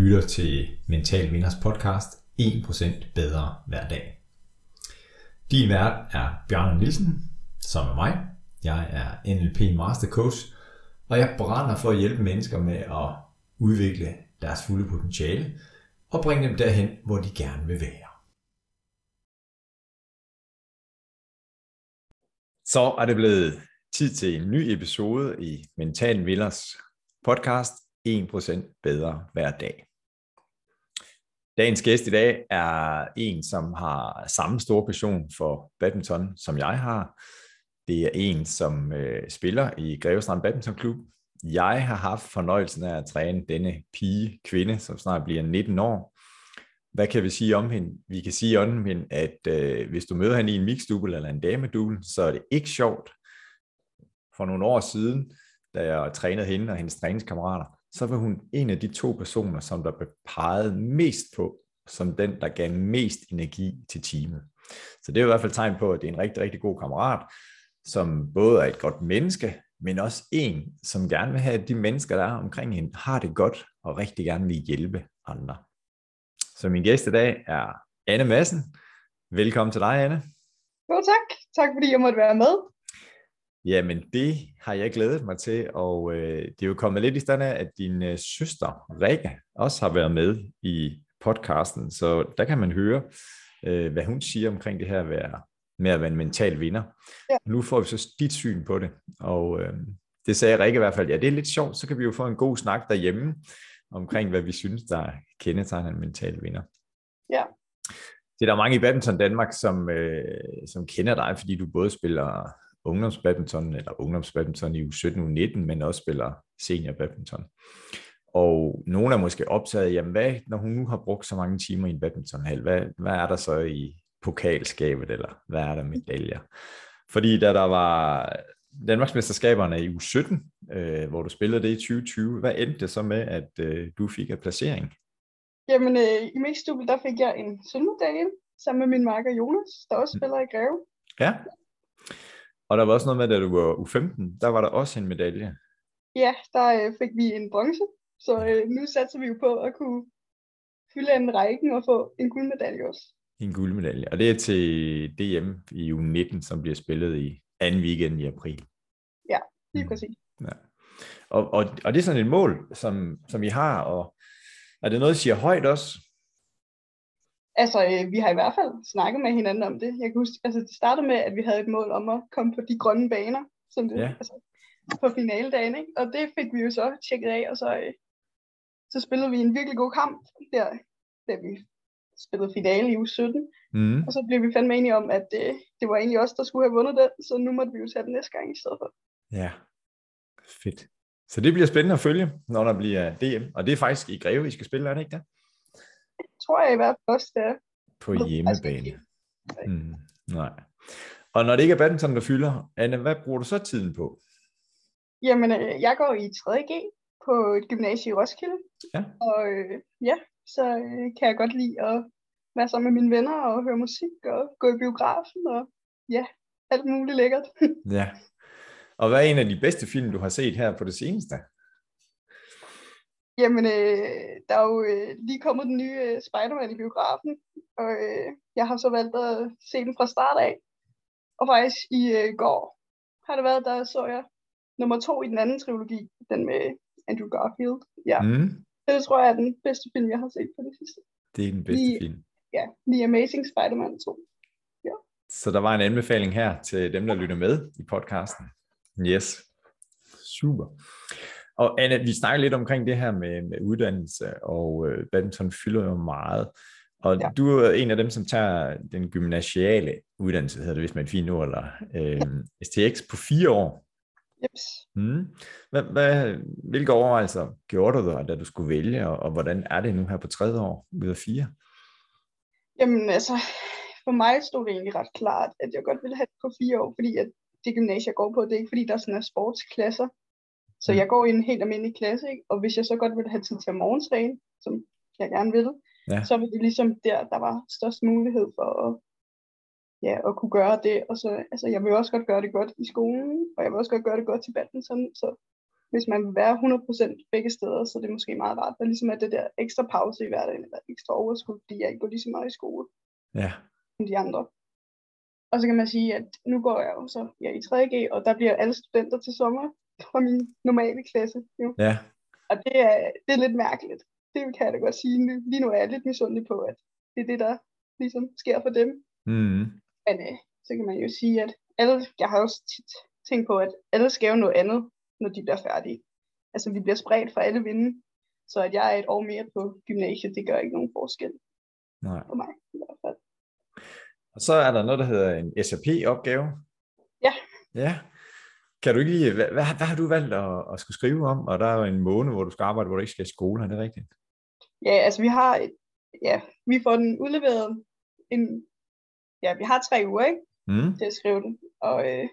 lytter til Mental Vinders podcast 1% bedre hver dag. Din vært er Bjørn Nielsen, som er mig. Jeg er NLP Master Coach, og jeg brænder for at hjælpe mennesker med at udvikle deres fulde potentiale og bringe dem derhen, hvor de gerne vil være. Så er det blevet tid til en ny episode i Mental Villers podcast 1% bedre hver dag. Dagens gæst i dag er en, som har samme store passion for badminton, som jeg har. Det er en, som øh, spiller i Grevestrand Badminton Klub. Jeg har haft fornøjelsen af at træne denne pige, kvinde, som snart bliver 19 år. Hvad kan vi sige om hende? Vi kan sige om hende, at øh, hvis du møder hende i en mixdouble eller en damedouble, så er det ikke sjovt. For nogle år siden, da jeg trænede hende og hendes træningskammerater, så var hun en af de to personer, som der blev peget mest på, som den, der gav mest energi til teamet. Så det er i hvert fald tegn på, at det er en rigtig, rigtig god kammerat, som både er et godt menneske, men også en, som gerne vil have, at de mennesker, der er omkring hende, har det godt og rigtig gerne vil hjælpe andre. Så min gæst i dag er Anne Madsen. Velkommen til dig, Anne. Jo, tak. Tak fordi jeg måtte være med. Jamen, det har jeg glædet mig til, og øh, det er jo kommet lidt i stand af, at din øh, søster, Rikke, også har været med i podcasten, så der kan man høre, øh, hvad hun siger omkring det her med at, med at være en mental vinder. Ja. Nu får vi så dit syn på det, og øh, det sagde Rikke i hvert fald, ja, det er lidt sjovt, så kan vi jo få en god snak derhjemme omkring, hvad vi synes, der kendetegner en mental vinder. Ja. Det er der mange i badminton Danmark, som, øh, som kender dig, fordi du både spiller ungdomsbadminton eller ungdomsbadminton i U17 U19, men også spiller seniorbadminton. Og nogle er måske optaget, jamen hvad, når hun nu har brugt så mange timer i en badmintonhal, hvad, hvad er der så i pokalskabet, eller hvad er der medaljer? Fordi da der var Danmarksmesterskaberne i U17, øh, hvor du spillede det i 2020, hvad endte det så med, at øh, du fik af placering? Jamen, øh, i mixdouble, der fik jeg en sølvmedalje, sammen med min marker Jonas, der også spiller i Greve. Ja. Og der var også noget med, da du var U15, der var der også en medalje. Ja, der øh, fik vi en bronze, så øh, nu satser vi jo på at kunne fylde en rækken og få en guldmedalje også. En guldmedalje, og det er til DM i U19, som bliver spillet i anden weekend i april. Ja, lige mm. præcis. Ja. Og, og, og det er sådan et mål, som, som I har, og er det noget, I siger højt også? Altså, øh, vi har i hvert fald snakket med hinanden om det. Jeg kan huske, altså, det startede med, at vi havde et mål om at komme på de grønne baner, som det, ja. altså, på finaledagen, ikke? Og det fik vi jo så tjekket af, og så, øh, så spillede vi en virkelig god kamp der, da vi spillede finale i uge 17. Mm. Og så blev vi fandme enige om, at øh, det var egentlig os, der skulle have vundet den, så nu måtte vi jo tage den næste gang i stedet for. Ja, fedt. Så det bliver spændende at følge, når der bliver DM. Og det er faktisk i Greve, I skal spille, er det ikke det? Tror jeg i hvert fald også, det er. På hjemmebane. Mm, nej. Og når det ikke er badminton, der fylder, Anne, hvad bruger du så tiden på? Jamen, øh, jeg går i 3.G på et gymnasie i Roskilde. Ja. Og øh, ja, så øh, kan jeg godt lide at være sammen med mine venner og høre musik og gå i biografen og ja, alt muligt lækkert. ja. Og hvad er en af de bedste film, du har set her på det seneste? Jamen, øh, der er jo øh, lige kommet den nye øh, Spider-Man i biografen, og øh, jeg har så valgt at se den fra start af. Og faktisk i øh, går har det været, der så jeg nummer to i den anden trilogi, den med Andrew Garfield. Ja. Mm. Det tror jeg er den bedste film, jeg har set på det sidste. Det er den bedste lige, film. Ja, The Amazing Spider-Man 2. Ja. Så der var en anbefaling her til dem, der lytter med i podcasten. Yes. Super. Og Anne, vi snakker lidt omkring det her med, med uddannelse, og øh, badminton fylder jo meget. Og ja. du er en af dem, som tager den gymnasiale uddannelse, hedder det hvis man er et fint ord, eller øh, STX på fire år. Yes. Mm. Hvad, hvad, hvilke overvejelser gjorde du da du skulle vælge, og, og hvordan er det nu her på tredje år ud af fire? Jamen altså, for mig stod det egentlig ret klart, at jeg godt ville have det på fire år, fordi at det gymnasie, jeg går på, det er ikke fordi, der er sådan er sportsklasser. Så jeg går i en helt almindelig klasse, ikke? og hvis jeg så godt vil have tid til morgentræne, som jeg gerne vil, ja. så var det ligesom der, der var størst mulighed for at, ja, at kunne gøre det. Og så, altså, jeg vil også godt gøre det godt i skolen, og jeg vil også godt gøre det godt til badminton, så hvis man vil være 100% begge steder, så det er måske meget rart, at ligesom er det der ekstra pause i hverdagen, eller ekstra overskud, fordi jeg ikke går lige så meget i skole ja. som de andre. Og så kan man sige, at nu går jeg jo så ja, i 3G, og der bliver alle studenter til sommer fra min normale klasse. Jo. Ja. Og det er, det er lidt mærkeligt. Det kan jeg da godt sige. Lige nu er jeg lidt misundelig på, at det er det, der ligesom sker for dem. Mm. Men øh, så kan man jo sige, at alle, jeg har også tit tænkt på, at alle skal jo noget andet, når de bliver færdige. Altså vi bliver spredt for alle vinde. Så at jeg er et år mere på gymnasiet, det gør ikke nogen forskel. Nej. For mig i hvert fald. Og så er der noget, der hedder en SAP-opgave. Ja. Ja. Kan du ikke lige, hvad, hvad, hvad har du valgt at, at skulle skrive om? Og der er jo en måned, hvor du skal arbejde, hvor du ikke skal i skole, er det rigtigt? Ja, altså vi har, et, ja, vi får den udleveret en, ja, vi har tre uger, ikke? Mm. Til at skrive den. Og øh,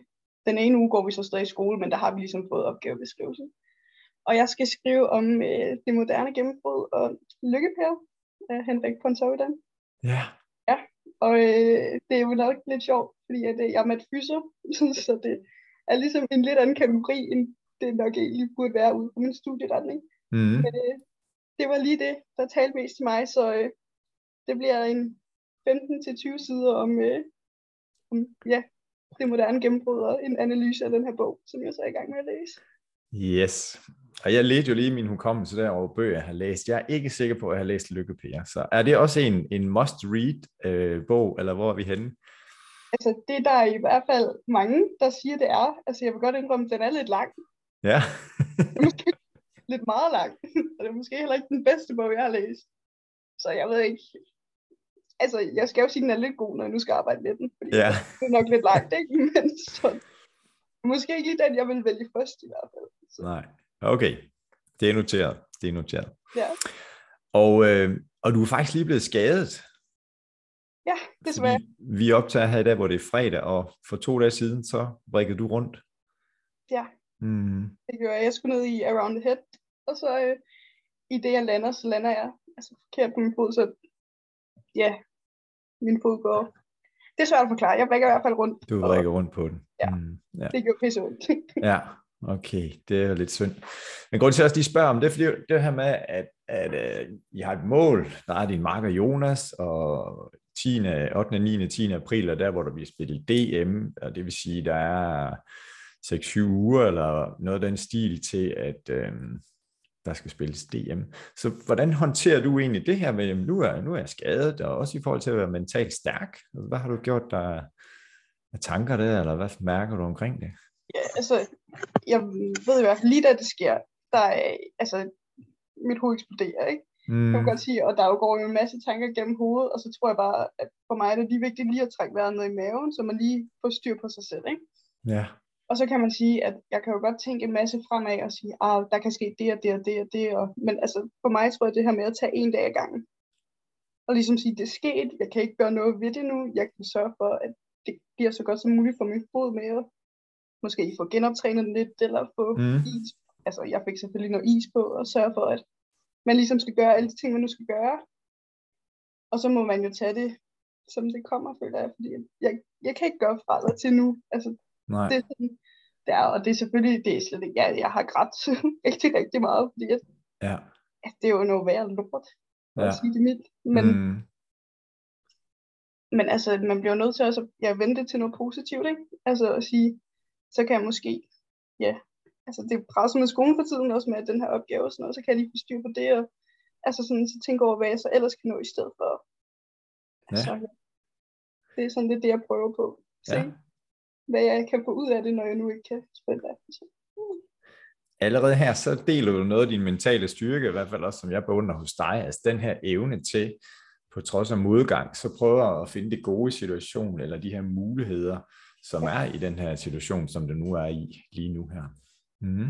den ene uge går vi så stadig i skole, men der har vi ligesom fået opgavebeskrivelse. Og jeg skal skrive om øh, det moderne gennembrud og lykkepære af Henrik Pontoppidan. Ja. Ja, og øh, det er jo nok lidt sjovt, fordi at, øh, jeg er matfyser, så det er ligesom en lidt anden kategori, end det nok egentlig burde være ude på min studieretning. Mm. Men øh, det var lige det, der talte mest til mig, så øh, det bliver en 15-20 sider om, øh, om ja, det moderne gennembrud og en analyse af den her bog, som jeg så er i gang med at læse. Yes. Og jeg ledte jo lige min hukommelse der over bøger, jeg har læst. Jeg er ikke sikker på, at jeg har læst Lykke Per. Så er det også en, en must-read øh, bog, eller hvor er vi henne? Altså, det der er i hvert fald mange, der siger, det er. Altså, jeg vil godt indrømme, at den er lidt lang. Ja. måske lidt meget lang. Og det er måske heller ikke den bedste bog, jeg har læst. Så jeg ved ikke. Altså, jeg skal jo sige, at den er lidt god, når jeg nu skal arbejde med den. Fordi ja. det er nok lidt langt, ikke? Men så, måske ikke lige den, jeg vil vælge først i hvert fald. Så. Nej. Okay. Det er noteret. Det er noteret. Ja. Og, øh, og du er faktisk lige blevet skadet. Ja, desværre. Fordi vi optager her i dag, hvor det er fredag, og for to dage siden, så brækkede du rundt. Ja, Mm. det gjorde jeg. Jeg skulle ned i Around the Head, og så øh, i det, jeg lander, så lander jeg altså forkert på min fod, så ja, min fod går... Det er svært at forklare. Jeg brækker i hvert fald rundt. Du brækker rundt på den. Ja. Mm. ja. Det gjorde pisse ondt. Ja, okay, det er jo lidt synd. Men grund til at også lige spørge om det, er fordi det her med, at, at uh, I har et mål, der er din marker Jonas, og 10., 8., 9., 10. april er der, hvor der bliver spillet DM, og det vil sige, der er 6-7 uger, eller noget af den stil til, at øh, der skal spilles DM. Så hvordan håndterer du egentlig det her med, nu er, nu er jeg skadet, og også i forhold til at være mentalt stærk? Altså, hvad har du gjort der af tanker der, eller hvad mærker du omkring det? Ja, altså, jeg ved i hvert fald lige da det sker, der er, altså, mit hoved eksploderer, ikke? Mm. Jeg kan godt sige, og der går jo en masse tanker gennem hovedet, og så tror jeg bare, at for mig er det lige vigtigt lige at trække vejret ned i maven, så man lige får styr på sig selv, ikke? Ja. Og så kan man sige, at jeg kan jo godt tænke en masse fremad og sige, ah, der kan ske det og det og det og det. Og, men altså, for mig tror jeg, det her med at tage en dag ad gangen. Og ligesom sige, det er sket, jeg kan ikke gøre noget ved det nu. Jeg kan sørge for, at det bliver så godt som muligt for min fod med at måske få genoptrænet den lidt, eller få Mm. is. Altså, jeg fik selvfølgelig noget is på, og sørge for, at man ligesom skal gøre alle de ting, man nu skal gøre. Og så må man jo tage det, som det kommer, føler jeg. Fordi jeg, jeg kan ikke gøre fra eller til nu. Altså, Nej. det er sådan, det er, og det er selvfølgelig, det er slet ikke, ja, jeg har grædt rigtig, rigtig meget, fordi at, Ja. at det er jo noget værd lort, for Ja. at sige det mildt. Men. Mm. men altså, man bliver nødt til også at ja, vente til noget positivt, ikke? Altså at sige, så kan jeg måske, ja, altså det er presset med skolen for tiden, også med den her opgave og sådan noget, så kan jeg lige få styr på det, og altså sådan, så tænke over, hvad jeg så ellers kan nå i stedet for. Ja. Så, det er sådan lidt det, jeg prøver på. Se, Ja. hvad jeg kan få ud af det, når jeg nu ikke kan spille badminton. Mm. Allerede her, så deler du noget af din mentale styrke, i hvert fald også, som jeg beundrer hos dig, altså den her evne til, på trods af modgang, så prøver at finde det gode i situationen, eller de her muligheder, som er i den her situation, som det nu er i lige nu her. Mm.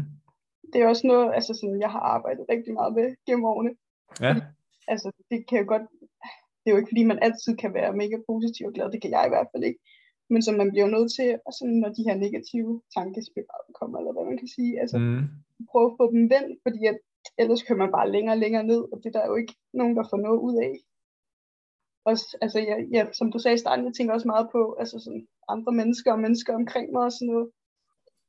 det er også noget, altså sådan, jeg har arbejdet rigtig meget med gennem årene. Ja, Altså, det kan jo godt, det er jo ikke fordi, man altid kan være mega positiv og glad, det kan jeg i hvert fald ikke. Men så man bliver nødt til, og sådan, når de her negative tankespiraler kommer, eller hvad man kan sige, altså mm. prøve at få dem vendt, fordi at, ellers kører man bare længere og længere ned, og det der er jo ikke nogen, der får noget ud af. Også, altså, ja, ja, som du sagde i starten, jeg tænker også meget på altså sådan, andre mennesker og mennesker omkring mig og sådan noget.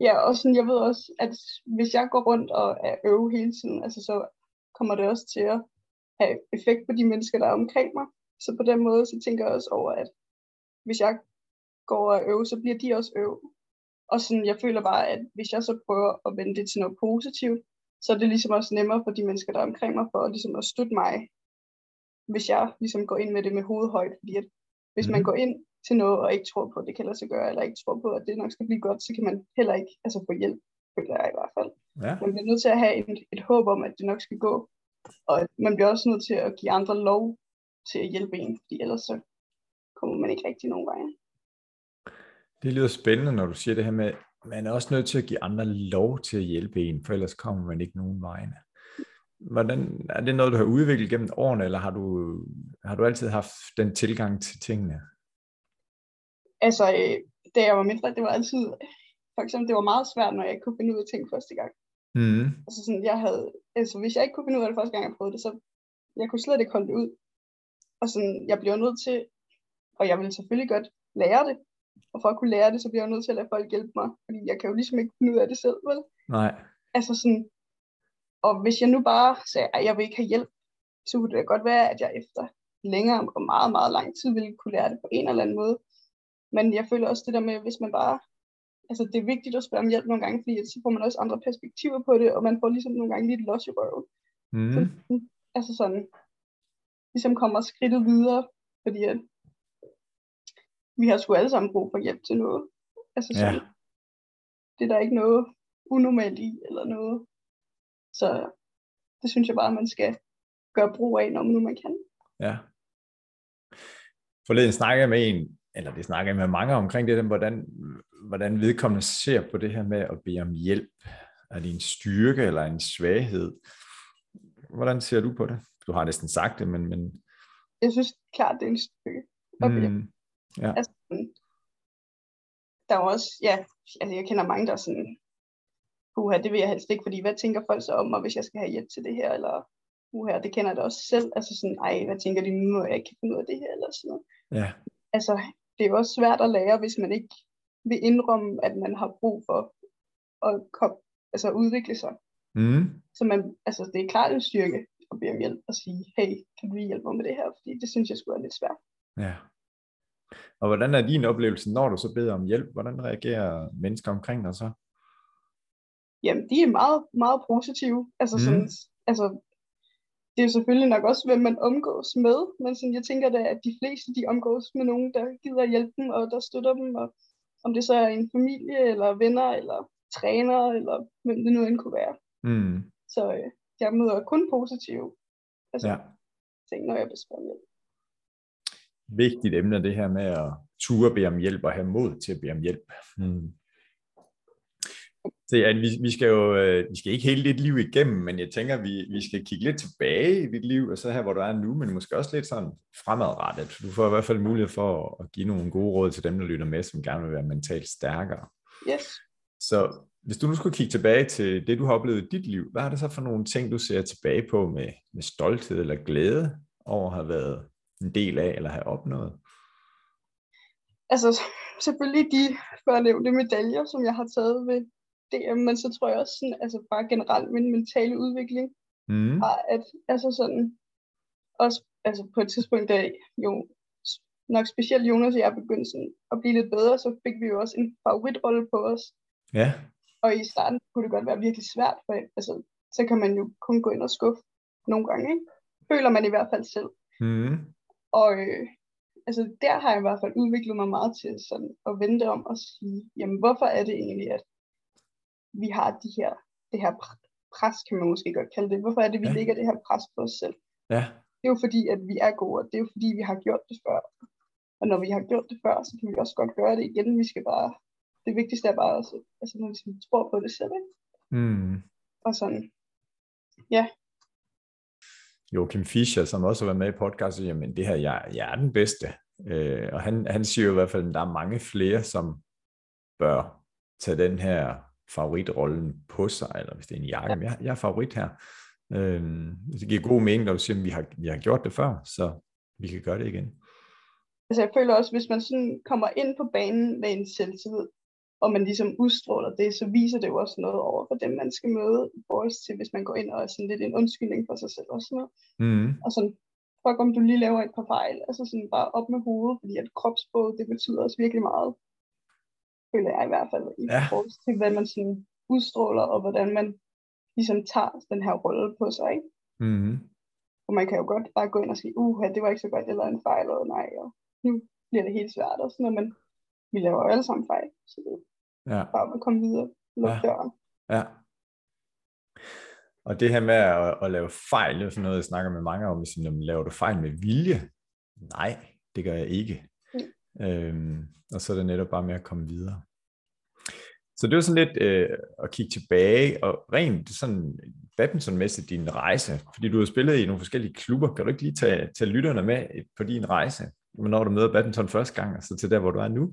Ja, og sådan, jeg ved også, at hvis jeg går rundt og er øve hele tiden, altså så kommer det også til at have effekt på de mennesker, der er omkring mig. Så på den måde, så tænker jeg også over, at hvis jeg går og øve, så bliver de også øve. Og sådan, jeg føler bare, at hvis jeg så prøver at vende det til noget positivt, så er det ligesom også nemmere for de mennesker, der er omkring mig, for ligesom at støtte mig, hvis jeg ligesom går ind med det med hovedet højt. Fordi at hvis mm. man mhm. går ind til noget, og ikke tror på, at det kan lade sig gøre, eller ikke tror på, at det nok skal blive godt, så kan man heller ikke altså få hjælp, føler jeg i hvert fald. Ja. Man bliver nødt til at have et, et håb om, at det nok skal gå. Og man bliver også nødt til at give andre lov til at hjælpe en, fordi ellers så kommer man ikke rigtig nogen vej. Det lyder spændende, når du siger det her med, man er også nødt til at give andre lov til at hjælpe en, for ellers kommer man ikke nogen vegne. Hvordan, er det noget, du har udviklet gennem årene, eller har du, har du altid haft den tilgang til tingene? Altså, øh, da jeg var mindre, det var altid, for eksempel, det var meget svært, når jeg ikke kunne finde ud af ting første gang. Mm. Altså sådan, jeg havde, altså hvis jeg ikke kunne finde ud af det første gang, jeg prøvede det, så jeg kunne slet ikke holde det ud. Og sådan, jeg bliver nødt til, og jeg vil selvfølgelig godt lære det, og for at kunne lære det, så bliver jeg nødt til at lade folk hjælpe mig, fordi jeg kan jo ligesom ikke finde ud af det selv, vel? Nej. Altså sådan, og hvis jeg nu bare sagde, at jeg vil ikke have hjælp, så kunne det godt være, at jeg efter længere og meget, meget lang tid ville kunne lære det på en eller anden måde. Men jeg føler også det der med, hvis man bare, altså det er vigtigt at spørge om hjælp nogle gange, fordi så får man også andre perspektiver på det, og man får ligesom nogle gange lidt los i røven. Mm. Så, altså sådan, ligesom kommer skridtet videre, fordi at vi har sgu alle sammen brug for hjælp til noget. Altså sådan, ja. det er der ikke noget unormalt i, eller noget. Så det synes jeg bare, man skal gøre brug af, når man nu man kan. Ja. Forleden snakkede jeg med en, eller det snakker jeg med mange omkring det, hvordan, hvordan vedkommende ser på det her med at bede om hjælp. Er det en styrke eller en svaghed? Hvordan ser du på det? Du har næsten sagt det, men... men... Jeg synes klart, det er en styrke. Okay. Mm, ja. altså, der er også, ja, altså jeg kender mange, der er sådan, uha, det vil jeg helst ikke, fordi hvad tænker folk så om mig, hvis jeg skal have hjælp til det her, eller uha, det kender jeg da også selv, altså sådan, ej, hvad tænker de nu, jeg ikke kan finde ud af det her, eller sådan noget. Ja. Altså, det er jo også svært at lære, hvis man ikke vil indrømme, at man har brug for at kom, altså udvikle sig. Mm. Så man, altså, det er klart en styrke at bede om hjælp og sige, hey, kan du lige hjælpe mig med det her? Fordi det synes jeg skulle være lidt svært. Ja. Og hvordan er din oplevelse, når du så beder om hjælp? Hvordan reagerer mennesker omkring dig så? Jamen, de er meget, meget positive. Altså, mm. sådan, altså det er selvfølgelig nok også, hvem man omgås med, men sådan, jeg tænker da, at de fleste de omgås med nogen, der gider hjælpe dem, og der støtter dem, og om det så er en familie, eller venner, eller træner, eller hvem det nu end kunne være. Mm. Så øh, jeg møder kun positive altså, ja. ting, når jeg besøger hjælp. Vigtigt emne det her med at ture bede om hjælp og have mod til at bede om hjælp. Mm. Så ja, vi, vi skal jo øh, vi skal ikke hele dit liv igennem, men jeg tænker, vi, vi skal kigge lidt tilbage i dit liv, og så her, hvor du er nu, men måske også lidt sådan fremadrettet. Du får i hvert fald mulighed for at give nogle gode råd til dem, der lytter med, som gerne vil være mentalt stærkere. Yes. Så hvis du nu skulle kigge tilbage til det, du har oplevet i dit liv, hvad er det så for nogle ting, du ser tilbage på med, med stolthed eller glæde over at have været en del af eller have opnået? Altså selvfølgelig de førnævnte medaljer, som jeg har taget ved DM, men så tror jeg også sådan, altså bare generelt min mentale udvikling, mm. har at, altså sådan, også altså på et tidspunkt, da jo nok specielt Jonas og jeg begyndte sådan at blive lidt bedre, så fik vi jo også en favoritrolle på os. Ja. Og i starten kunne det godt være virkelig svært, for altså, så kan man jo kun gå ind og skuffe nogle gange, ikke? Føler man i hvert fald selv. Mm. Og øh, altså der har jeg i hvert fald udviklet mig meget til sådan at vente om og sige, jamen hvorfor er det egentlig, at vi har de her, det her pres, kan man måske godt kalde det. Hvorfor er det, vi ja. lægger det her pres på os selv? Ja. Det er jo fordi, at vi er gode, det er jo fordi, vi har gjort det før. Og når vi har gjort det før, så kan vi også godt gøre det igen. Vi skal bare, det vigtigste er bare, også, altså når vi tror på det selv, ikke? Mm. Og sådan, ja. Joachim Fischer, som også har været med i podcastet, jamen det her, jeg, jeg er den bedste. Øh, og han, han siger jo i hvert fald, at der er mange flere, som bør tage den her favoritrollen på sig, eller hvis det er en jakke. Ja. Jeg, jeg er favorit her. Øhm, det giver god mening, når du siger, at vi har, vi har gjort det før, så vi kan gøre det igen. Altså jeg føler også, hvis man sådan kommer ind på banen med en selvtillid, og man ligesom udstråler det, så viser det jo også noget over for dem, man skal møde, i forhold til, hvis man går ind og er sådan lidt en undskyldning for sig selv og sådan noget. Mm. Og sådan, fuck om du lige laver et par fejl, altså sådan bare op med hovedet, fordi at kropsprog, det betyder også virkelig meget, føler jeg i hvert fald, i Ja. forhold til, hvad man sådan udstråler, og hvordan man ligesom tager den her rolle på sig, ikke? Mm. Og man kan jo godt bare gå ind og sige, uh, det var ikke så godt, det var en fejl, og nej, og nu bliver det helt svært, og sådan noget, men vi laver jo alle sammen fejl, så det er Ja. bare at komme videre, lukke Ja. døren. Ja. Og det her med at, at lave fejl, det er sådan noget, jeg snakker med mange om. Sådan, laver du fejl med vilje? Nej, det gør jeg ikke. Øhm, og så er det netop bare med at komme videre. Så det var sådan lidt øh, at kigge tilbage, og rent sådan badmintonmæssigt din rejse, fordi du har spillet i nogle forskellige klubber, kan du ikke lige tage, tage lytterne med på din rejse, når du møder badminton første gang, og så til der, hvor du er nu?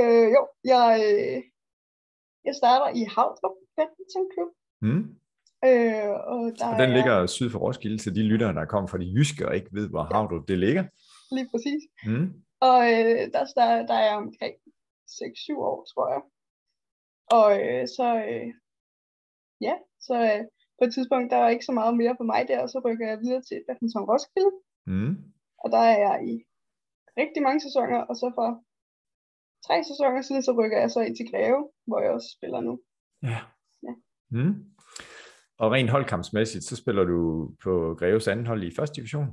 Øh, jo, jeg, øh, jeg starter i Havdrup Badminton Klub, Mm? øh, og der Og den er ligger syd for Roskilde, til de lyttere, der kommer fra de jyske og ikke ved, hvor Havdrup det ligger. lige præcis. Mm? Og øh, der, der, der er jeg omkring 6-7 år, tror jeg. Og øh, så, øh, ja, så øh, på et tidspunkt, der var ikke så meget mere for mig der, og så rykker jeg videre til Badminton Roskilde, Mm? og der er jeg i rigtig mange sæsoner, og så for tre sæsoner siden, så rykker jeg så ind til Greve, hvor jeg også spiller nu. Ja. Ja. Mm. Og rent holdkampsmæssigt, så spiller du på Greves anden hold i første division?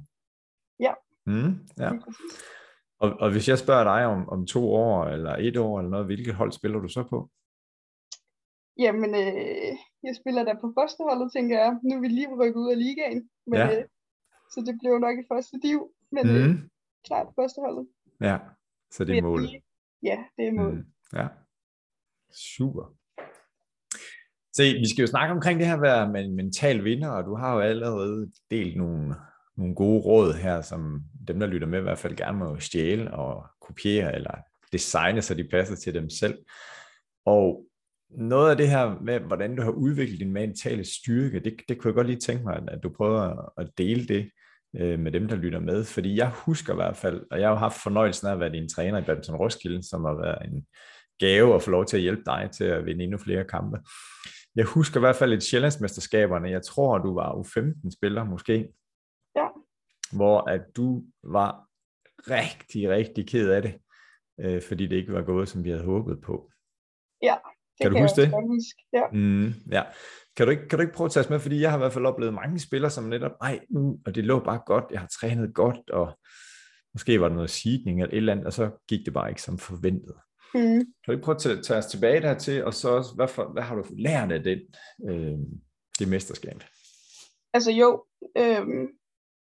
Ja. Mm, ja. Og, og hvis jeg spørger dig om, om to år eller et år eller noget, hvilket hold spiller du så på? Jamen, øh, jeg spiller der på første holdet, tænker jeg. Nu er vi lige rykket ud af ligaen. Men, Ja. øh, så det jo nok i første div. Men øh, Mm. klart første holdet. Ja, så det er målet. sige. Ja, det er målet. Mm. Ja, super. Se, vi skal jo snakke omkring det her at være mental vinder, og du har jo allerede delt nogle, nogle gode råd her, som dem, der lytter med, i hvert fald gerne må stjæle og kopiere eller designe, så de passer til dem selv. Og noget af det her med, hvordan du har udviklet din mentale styrke, det, det kunne jeg godt lige tænke mig, at- du prøver at- dele det øh, med dem, der lytter med. Fordi jeg husker i hvert fald, og jeg har jo haft fornøjelsen af at være din træner i Badminton Roskilde, som har været en gave at få lov til at hjælpe dig til at vinde endnu flere kampe. Jeg husker i hvert fald et Sjællandsmesterskaberne, jeg tror, du var U15-spiller måske, hvor at du var rigtig, rigtig ked af det, øh, fordi det ikke var gået, som vi havde håbet på. Det Kan du jeg huske det? huske. Ja. Mm, ja. Kan du, ikke, kan du ikke prøve at tage os med, fordi jeg har i hvert fald oplevet mange spillere, som netop, ej, nu, og det lå bare godt, jeg har trænet godt, og måske var der noget seedning eller et eller andet, og så gik det bare ikke som forventet. Mm. Kan du ikke prøve at tage, tage os tilbage dertil, og så også, hvad, for, hvad har du lært af den, øh, det mesterskab? Altså jo, øhm,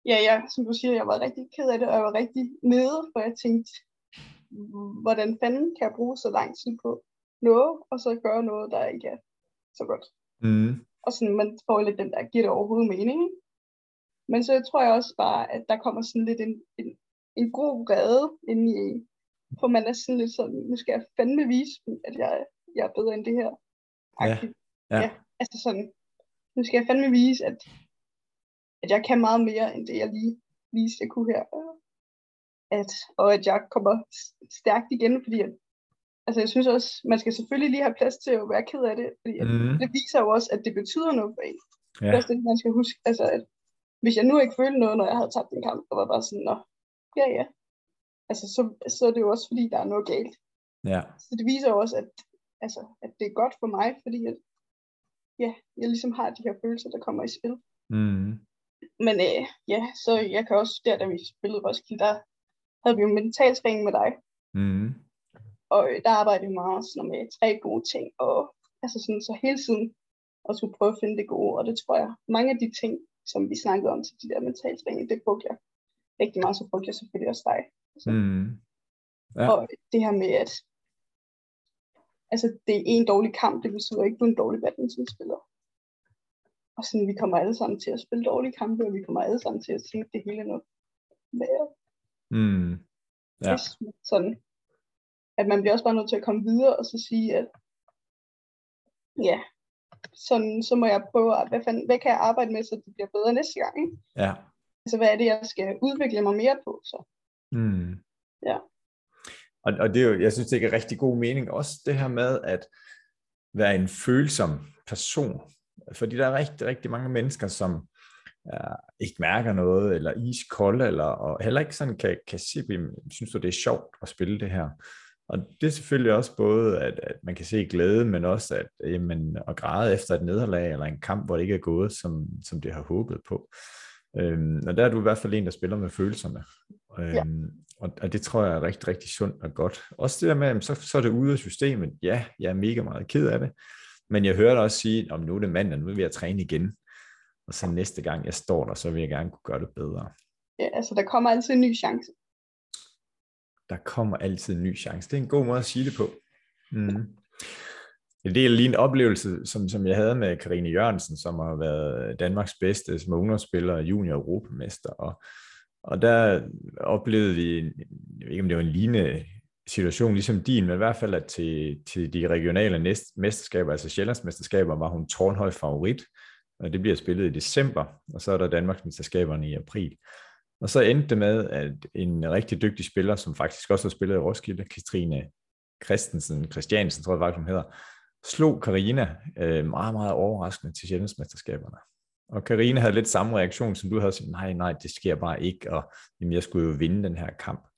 ja, ja, som du siger, jeg var rigtig ked af det, og jeg var rigtig nede, for jeg tænkte, hvordan fanden kan jeg bruge så lang tid på noget, og så gøre noget, der ikke er så godt. Mm, Og sådan, man får lidt den der, giver det overhovedet mening? Men så tror jeg også bare, at der kommer sådan lidt en, en, en god vrede ind i en. For man er sådan lidt sådan, nu skal jeg fandme vise dem, at jeg, jeg er bedre end det her. Ja, ja. ja. Altså sådan, nu skal jeg fandme vise, at, at jeg kan meget mere, end det jeg lige viste, jeg kunne her. At, og at jeg kommer stærkt igen, fordi at, altså jeg synes også, man skal selvfølgelig lige have plads til at være ked af det, fordi at, mm, det viser jo også, at det betyder noget for en. Det er ja, også det, man skal huske. Altså, at hvis jeg nu ikke følte noget, når jeg havde tabt en kamp, og var bare sådan, nå, ja, ja. Altså, så, så er det jo også, fordi der er noget galt. ja, Så det viser jo også, at, altså, at det er godt for mig, fordi at, ja, jeg ligesom har de her følelser, der kommer i spil. mm, Men øh, ja, så jeg kan også, der da vi spillede Roskilde, der havde vi jo mentaltræning med dig, mm, og øh, der arbejdede vi meget sådan med tre gode ting, og altså sådan, så hele tiden at skulle prøve at finde det gode, og det tror jeg, mange af de ting, som vi snakkede om til de der mentaltræning, det brugte jeg rigtig meget, så brugte jeg selvfølgelig også dig. mm, Ja. Og det her med, at altså, det er en dårlig kamp, det betyder ikke, at du er en dårlig badmintonspiller. Og sådan, vi kommer alle sammen til at spille dårlige kampe, og vi kommer alle sammen til at tænke, det hele noget værre. mm, ja, Sådan, at man bliver også bare nødt til at komme videre, og så sige, at ja, sådan, så må jeg prøve, at, hvad, fanden, hvad kan jeg arbejde med, så det bliver bedre næste gang? Ikke? ja, Altså, hvad er det, jeg skal udvikle mig mere på? Så? Mm. Ja. Og, og det er jo, jeg synes, det er rigtig god mening. Også det her med at være en følsom person. Fordi der er rigtig, rigtig mange mennesker, som ja, ikke mærker noget, eller iskold, eller og heller ikke sådan kan, kan se, synes du, det er sjovt at spille det her. Og det er selvfølgelig også både, at, at man kan se glæde, men også at, jamen, at græde efter et nederlag, eller en kamp, hvor det ikke er gået, som, som det har håbet på. Øhm, og der er du i hvert fald en, der spiller med følelserne. Øhm, ja. og, og det tror jeg er rigtig, rigtig sundt og godt. Også det der med, så, så er det ude af systemet. Ja, jeg er mega meget ked af det. Men jeg dig også sige, om nu er det mandag, nu vil jeg træne igen. Og så næste gang jeg står der, så vil jeg gerne kunne gøre det bedre. Ja, altså der kommer altid en ny chance. Der kommer altid en ny chance. Det er en god måde at sige det på. Mm. Det er lige en oplevelse, som, som jeg havde med Karine Jørgensen, som har været Danmarks bedste som ungdomsspiller og junior europamester. Og, og der oplevede vi, jeg ved ikke om det var en lignende situation ligesom din, men i hvert fald at til, til de regionale næst, mesterskaber, altså Sjællandsmesterskaber, var hun tårnhøj favorit. Og det bliver spillet i december, og så er der Danmarksmesterskaberne i april. Og så endte det med, at en rigtig dygtig spiller, som faktisk også har spillet i Roskilde, Katrine Christensen, Christiansen tror jeg faktisk, hun hedder, slog Karina øh, meget, meget overraskende til Sjællandsmesterskaberne. Og Karina havde lidt samme reaktion, som du havde sagt, nej, nej, det sker bare ikke, og jamen, jeg skulle jo vinde den her kamp.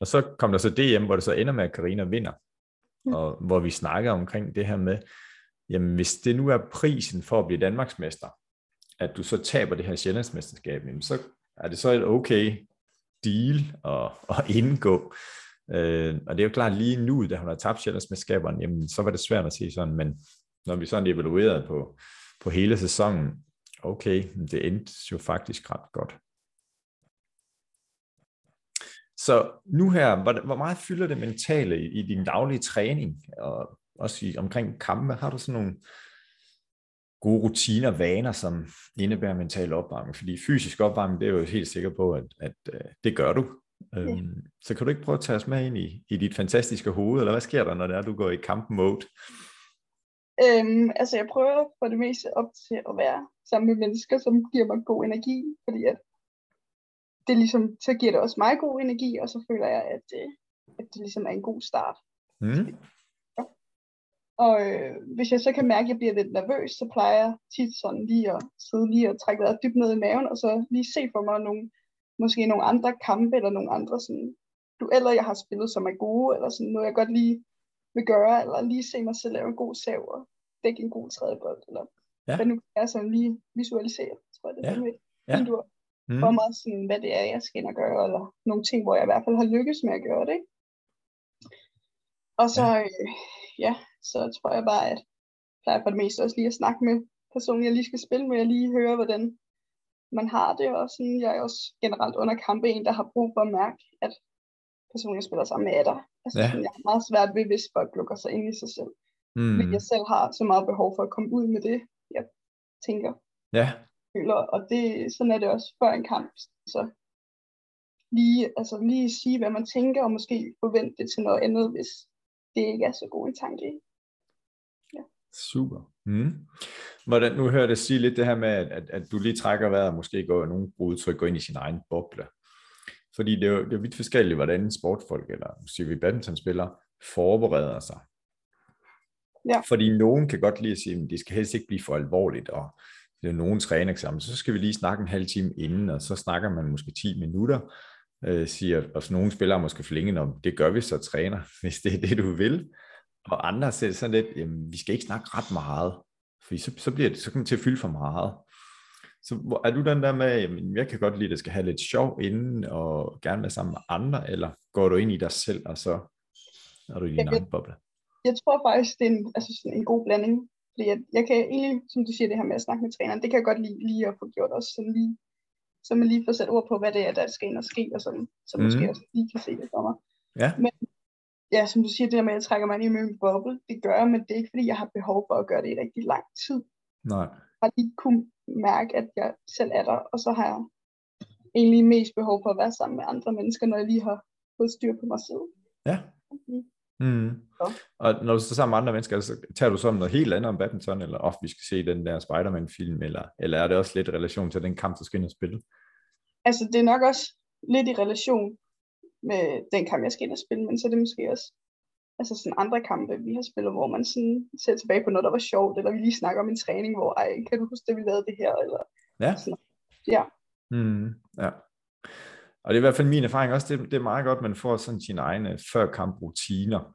Og så kom der så DM, hvor det så ender med, at Karina vinder, mm. og hvor vi snakker omkring det her med, jamen hvis det nu er prisen for at blive Danmarksmester, at du så taber det her Sjællandsmesterskab, jamen så er det så et okay deal at, at indgå. Øh, og det er jo klart lige nu, da hun har tabt Sjællandsmesterskaberne, jamen så var det svært at se sådan, men når vi sådan evaluerede på, på hele sæsonen, okay, det endte jo faktisk ret godt. Så nu her, hvor, hvor meget fylder det mentale i, i din daglige træning, og også i, omkring kampe? Har du sådan nogle gode rutiner, vaner, som indebærer mental opvarmning? Fordi fysisk opvarmning, det er jo helt sikker på, at, at, øh, det gør du. Øhm, så kan du ikke prøve at tage os med ind i, i dit fantastiske hoved, eller hvad sker der, når det er, du går i kamp-mode? Øhm, altså jeg prøver for det meste op til at være sammen med mennesker, som giver mig god energi, fordi at det ligesom, så giver det også mig god energi, og så føler jeg, at, øh, at det ligesom er en god start. Mm. Og øh, hvis jeg så kan mærke, at jeg bliver lidt nervøs, så plejer jeg tit sådan lige at sidde lige og trække vejret dybt ned i maven, og så lige se for mig nogle, måske nogle andre kampe, eller nogle andre sådan, dueller, jeg har spillet, som er gode, eller sådan noget, jeg godt lige vil gøre, eller lige se mig selv lave en god sav, og dække en god tredje bold, eller ja. hvad nu kan jeg sådan lige visualisere, tror jeg, det er ja. med. Ja. Mm. for mig sådan, hvad det er, jeg skal ind og gøre, eller nogle ting, hvor jeg i hvert fald har lykkes med at gøre det. Ikke? Og så, ja. Øh, ja, så tror jeg bare, at jeg plejer for det meste også lige at snakke med personen, jeg lige skal spille med, og lige høre, hvordan man har det, og sådan, jeg er også generelt under kampe en, der har brug for at mærke, at personen, jeg spiller sammen med, er der. Altså, ja. sådan, jeg har meget svært ved, hvis folk lukker sig ind i sig selv. Mm. Fordi jeg selv har så meget behov for at komme ud med det, jeg tænker. Ja. Føler, og det, sådan er det også før en kamp. Så lige, altså lige sige, hvad man tænker, og måske forvente det til noget andet, hvis det ikke er så god en tanke. Ja. Super. Mm. Hvordan, nu hører jeg sige lidt det her med, at, at, du lige trækker vejret, og måske går nogle udtryk går ind i sin egen boble. Fordi det er jo, det er vidt forskelligt, hvordan sportfolk, eller siger vi badmintonspillere, forbereder sig. Ja. Fordi nogen kan godt lide at sige, at det skal helst ikke blive for alvorligt, og det er nogen trænereksamen, så skal vi lige snakke en halv time inden, og så snakker man måske 10 minutter, øh, siger, og nogle spillere måske forlænge, om det gør vi så træner, hvis det er det, du vil. Og andre siger sådan lidt, jamen, vi skal ikke snakke ret meget, for så, så bliver det, så kommer det til at fylde for meget. Så er du den der med, jamen, jeg kan godt lide, at det skal have lidt sjov inden, og gerne være sammen med andre, eller går du ind i dig selv, og så er du i din jeg, egen boble? Jeg tror faktisk, det er en, altså sådan en god blanding. Fordi jeg, jeg kan egentlig, som du siger, det her med at snakke med træneren, det kan jeg godt lide, lige at få gjort også sådan lige, så man lige får sat ord på, hvad det er, der skal ind og ske, og sådan, så mm. måske også lige kan se det for mig. Ja. Men ja, som du siger, det der med, at jeg trækker mig ind i min boble, det gør jeg, men det er ikke, fordi jeg har behov for at gøre det i rigtig lang tid. Nej. Jeg har lige kunne mærke, at jeg selv er der, og så har jeg egentlig mest behov for at være sammen med andre mennesker, når jeg lige har fået styr på mig selv. Ja. Mm. Mm. Og når du står sammen med andre mennesker, så tager du så noget helt andet om badminton, eller ofte vi skal se den der Spider-Man-film, eller, eller er det også lidt i relation til den kamp, du skal ind og spille? Altså, det er nok også lidt i relation med den kamp, jeg skal ind og spille, men så er det måske også altså sådan andre kampe, vi har spillet, hvor man sådan ser tilbage på noget, der var sjovt, eller vi lige snakker om en træning, hvor, ej, kan du huske, det vi lavede det her, eller ja. sådan. Ja. Mm, ja. Og det er i hvert fald min erfaring også, det, det er meget godt, at man får sådan sine egne før-kamp-rutiner.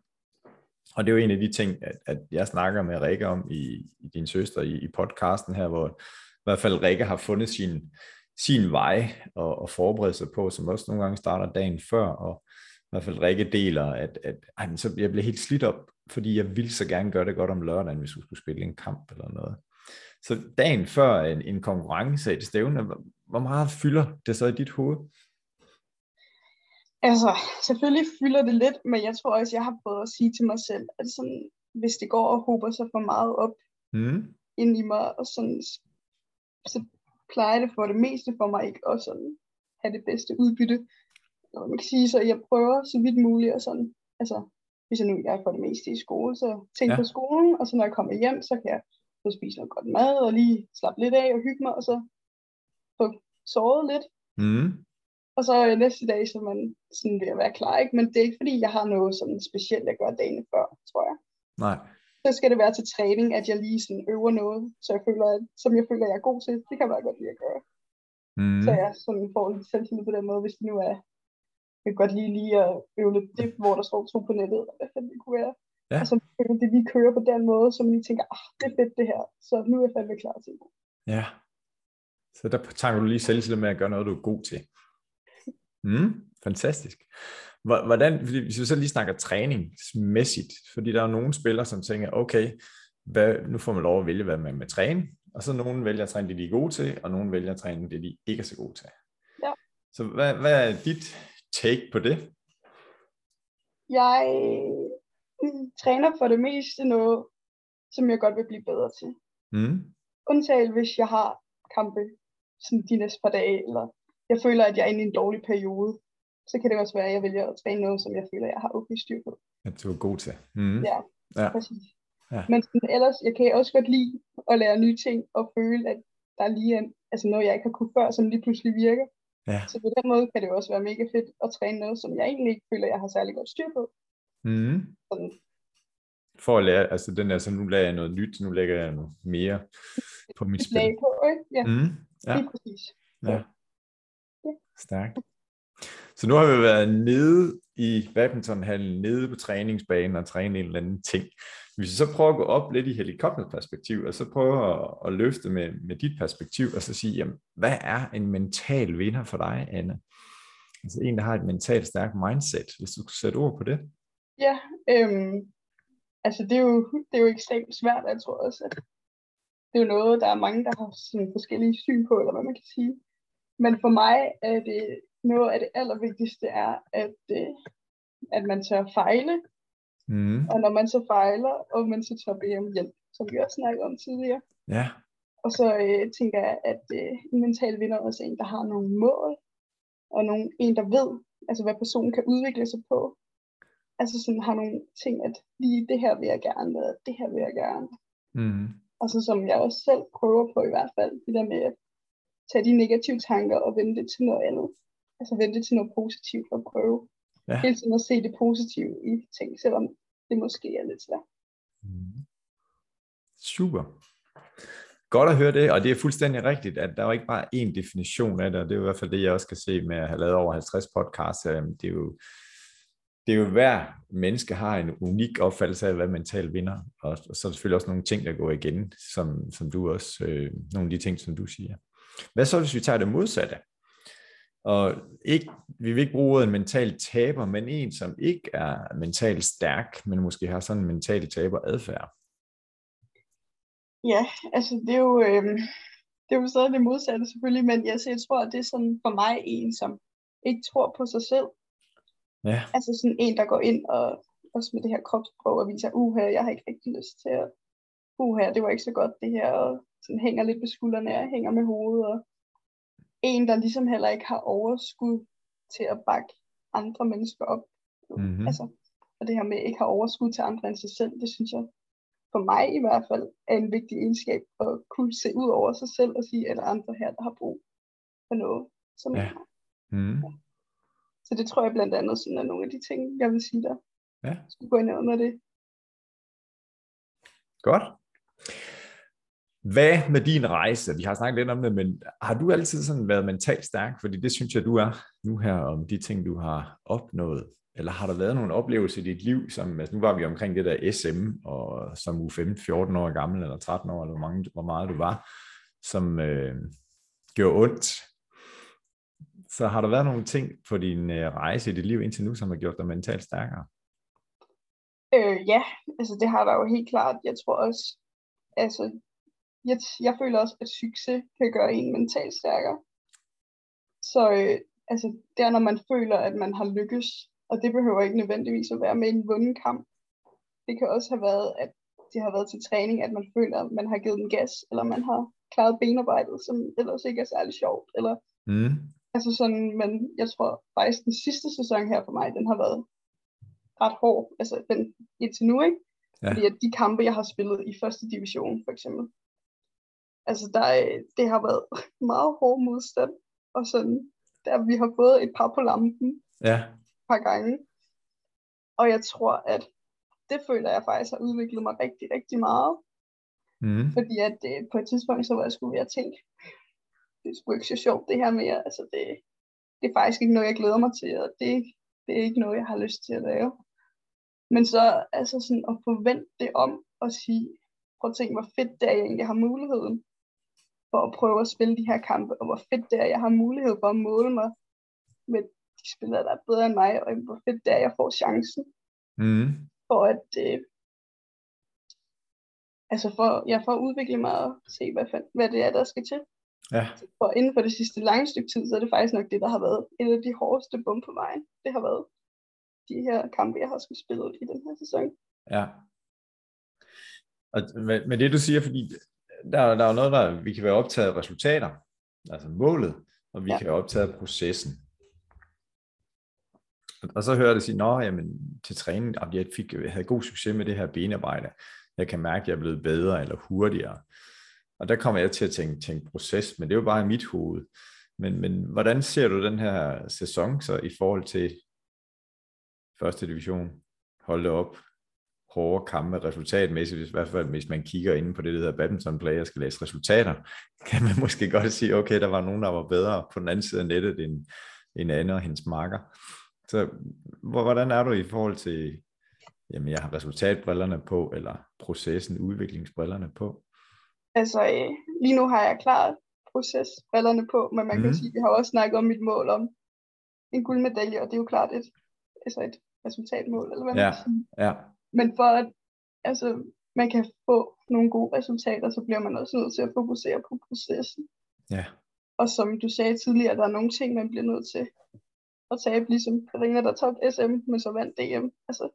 Og det er jo en af de ting, at, at jeg snakker med Rikke om i, i din søster i, i podcasten her, hvor i hvert fald Rikke har fundet sin, sin vej og, og forberedt sig på, som også nogle gange starter dagen før, og i hvert fald Rikke deler, at, at ej, så jeg bliver helt slidt op, fordi jeg ville så gerne gøre det godt om lørdagen, hvis vi skulle spille en kamp eller noget. Så dagen før en, en konkurrence i stævne, hvor meget fylder det så i dit hoved? Altså, selvfølgelig fylder det lidt, men jeg tror også, jeg har prøvet at sige til mig selv, at sådan, hvis det går og håber sig for meget op mm. ind i mig, og sådan, så plejer det for det meste for mig ikke at sådan, have det bedste udbytte. Og man kan sige, så jeg prøver så vidt muligt, og sådan, altså, hvis jeg nu jeg er for det meste i skole, så tænk ja. på skolen, og så når jeg kommer hjem, så kan jeg få spise noget godt mad, og lige slappe lidt af og hygge mig, og så få sovet lidt. Mm. Og så øh, næste dag, så man sådan ved at være klar, ikke? Men det er ikke fordi, jeg har noget sådan specielt, jeg gør dagen før, tror jeg. Nej. Så skal det være til træning, at jeg lige sådan øver noget, så jeg føler, at, som jeg føler, jeg er god til. Det kan være godt lide at gøre. Mm. Så jeg sådan får lidt selvtillid på den måde, hvis det nu er, jeg kan godt lige lige at øve lidt det, hvor der står to på nettet, eller hvad det kunne være. Ja. Og så føler det lige kører på den måde, så man lige tænker, ah, det er fedt det her, så nu er jeg fandme klar til det. Ja. Så der tager du lige selvtillid med at gøre noget, du er god til. Mm, fantastisk. Hvordan, fordi hvis vi så lige snakker træningsmæssigt, fordi der er nogle spillere, som tænker, okay, hvad, nu får man lov at vælge, hvad man vil træne, og så nogen vælger at træne det, de er gode til, og nogen vælger at træne det, de ikke er så gode til. Ja. Så hvad, hvad er dit take på det? Jeg mm, træner for det meste noget, som jeg godt vil blive bedre til. Mm. Undtagen hvis jeg har kampe sådan de næste par dage, eller jeg føler, at jeg er inde i en dårlig periode, så kan det også være, at jeg vælger at træne noget, som jeg føler, jeg har okay styr på. At du er god til. Mm. Ja, ja, præcis. Ja. Men sådan, ellers, jeg kan også godt lide at lære nye ting, og føle, at der er lige en, altså noget, jeg ikke har kunne før, som lige pludselig virker. Ja. Så på den måde kan det også være mega fedt at træne noget, som jeg egentlig ikke føler, jeg har særlig godt styr på. Mm. Sådan. For at lære, altså den der, så nu lærer jeg noget nyt, nu lægger jeg noget mere på mit spil. på, ikke? Ja, mm. ja. lige præcis. Ja. Stærkt. Så nu har vi været nede i badmintonhallen, nede på træningsbanen og træne en eller anden ting. Hvis vi så prøver at gå op lidt i helikopterperspektiv, og så prøve at, at løfte med, med dit perspektiv, og så sige, jamen, hvad er en mental vinder for dig, Anne? Altså en, der har et mentalt stærkt mindset, hvis du kunne sætte ord på det. Ja, øhm, altså det er, jo, det er jo ekstremt svært, jeg tror også, at det er jo noget, der er mange, der har sådan forskellige syn på, eller hvad man kan sige. Men for mig er det noget af det allervigtigste er, at, øh, at man tør fejle. Mm. Og når man så fejler, og man så tør bede om hjælp, som vi også snakkede om tidligere. Ja. Og så øh, tænker jeg, at øh, en mental vinder er også en, der har nogle mål, og nogle, en, der ved, altså hvad personen kan udvikle sig på. Altså sådan har nogle ting, at lige det her vil jeg gerne, og det her vil jeg gerne. Mm. Og så som jeg også selv prøver på i hvert fald, det der med at tage de negative tanker og vende det til noget andet. Altså vende det til noget positivt og prøve ja. hele tiden at se det positive i ting, selvom det måske er lidt svært. Mm. Super. Godt at høre det, og det er fuldstændig rigtigt, at der er jo ikke bare én definition af det, og det er i hvert fald det, jeg også kan se med at have lavet over 50 podcasts. Det er jo, det er jo hver menneske har en unik opfattelse af, hvad mental vinder, og, så er der selvfølgelig også nogle ting, der går igen, som, som du også, øh, nogle af de ting, som du siger. Hvad så, hvis vi tager det modsatte? Og ikke, vi vil ikke bruge en mental taber, men en, som ikke er mentalt stærk, men måske har sådan en mental taber adfærd. Ja, altså det er jo, øh, det er jo stadig det modsatte selvfølgelig, men jeg, jeg tror, at det er sådan for mig en, som ikke tror på sig selv. Ja. Altså sådan en, der går ind og også med det her kropsprog og viser, uha, jeg har ikke rigtig lyst til at, uha, det var ikke så godt det her, og sådan hænger lidt på skuldrene og hænger med hovedet. Og en, der ligesom heller ikke har overskud til at bakke andre mennesker op. Mm-hmm. Altså, og det her med ikke har overskud til andre end sig selv, det synes jeg for mig i hvert fald er en vigtig egenskab at kunne se ud over sig selv og sige, at der andre her, der har brug for noget. Som ja. Mm. ja. Så det tror jeg blandt andet sådan er nogle af de ting, jeg vil sige der. Ja. Skulle gå ind under det. Godt. Hvad med din rejse? Vi har snakket lidt om det, men har du altid sådan været mentalt stærk? Fordi det synes jeg, du er nu her om de ting, du har opnået. Eller har der været nogle oplevelser i dit liv, som, altså nu var vi omkring det der SM, og som u 15, 14 år gammel, eller 13 år, eller hvor, mange, hvor meget du var, som øh, gjorde ondt. Så har der været nogle ting på din øh, rejse i dit liv indtil nu, som har gjort dig mentalt stærkere? Øh, ja, altså det har der jo helt klart. Jeg tror også, altså jeg, jeg føler også, at succes kan gøre en mentalt stærkere. Så øh, altså, det er, når man føler, at man har lykkes, og det behøver ikke nødvendigvis at være med en vunden kamp. Det kan også have været, at det har været til træning, at man føler, at man har givet den gas, eller man har klaret benarbejdet, som ellers ikke er særlig sjovt. Eller, mm. Altså sådan, men jeg tror faktisk, den sidste sæson her for mig, den har været ret hård, altså den indtil nu, ikke? Ja. Fordi at de kampe, jeg har spillet i første division, for eksempel, altså der, det har været meget hård modstand, og sådan, der vi har fået et par på lampen ja. et par gange. Og jeg tror, at det føler jeg faktisk har udviklet mig rigtig, rigtig meget. Mm. Fordi at det, øh, på et tidspunkt, så var jeg skulle ved at tænke, det er sgu ikke så sjovt det her mere. Altså det, det er faktisk ikke noget, jeg glæder mig til, og det, det er ikke noget, jeg har lyst til at lave. Men så altså sådan at forvente det om og sige, prøv at tænke, hvor fedt det er, jeg egentlig har muligheden for at prøve at spille de her kampe, og hvor fedt det er, jeg har mulighed for at måle mig med de spillere, der er bedre end mig, og hvor fedt det er, jeg får chancen mm. for at øh, altså for, ja, for at udvikle mig og se, hvad, hvad det er, der skal til. Ja. For inden for det sidste lange stykke tid, så er det faktisk nok det, der har været et af de hårdeste bump på vejen. Det har været de her kampe, jeg har skulle spille i den her sæson. Ja. Og med, med det du siger, fordi der, der er noget, der vi kan være optaget af resultater, altså målet, og vi ja. kan være optaget af processen. Og så hører det sige, nå, jamen, til træning, at jeg, fik, jeg havde god succes med det her benarbejde. Jeg kan mærke, at jeg er blevet bedre eller hurtigere. Og der kommer jeg til at tænke, tænke proces, men det er jo bare i mit hoved. Men, men hvordan ser du den her sæson så i forhold til første division? Hold det op hårde kampe resultatmæssigt, i hvert fald hvis man kigger ind på det, der hedder badminton play og skal læse resultater, kan man måske godt sige, okay, der var nogen, der var bedre på den anden side af nettet end, end Anne og hendes marker. Så hvordan er du i forhold til, jamen jeg har resultatbrillerne på, eller processen, udviklingsbrillerne på? Altså øh, lige nu har jeg klart procesbrillerne på, men man mm. kan mhm. sige, at vi har også snakket om mit mål om en guldmedalje, og det er jo klart et, altså et resultatmål, eller hvad ja, man kan sige. Ja, men for at altså, man kan få nogle gode resultater, så bliver man også nødt til at fokusere på processen. Ja. Og som du sagde tidligere, der er nogle ting, man bliver nødt til at tabe, ligesom Karina, der tabte SM, men så vandt DM. Altså,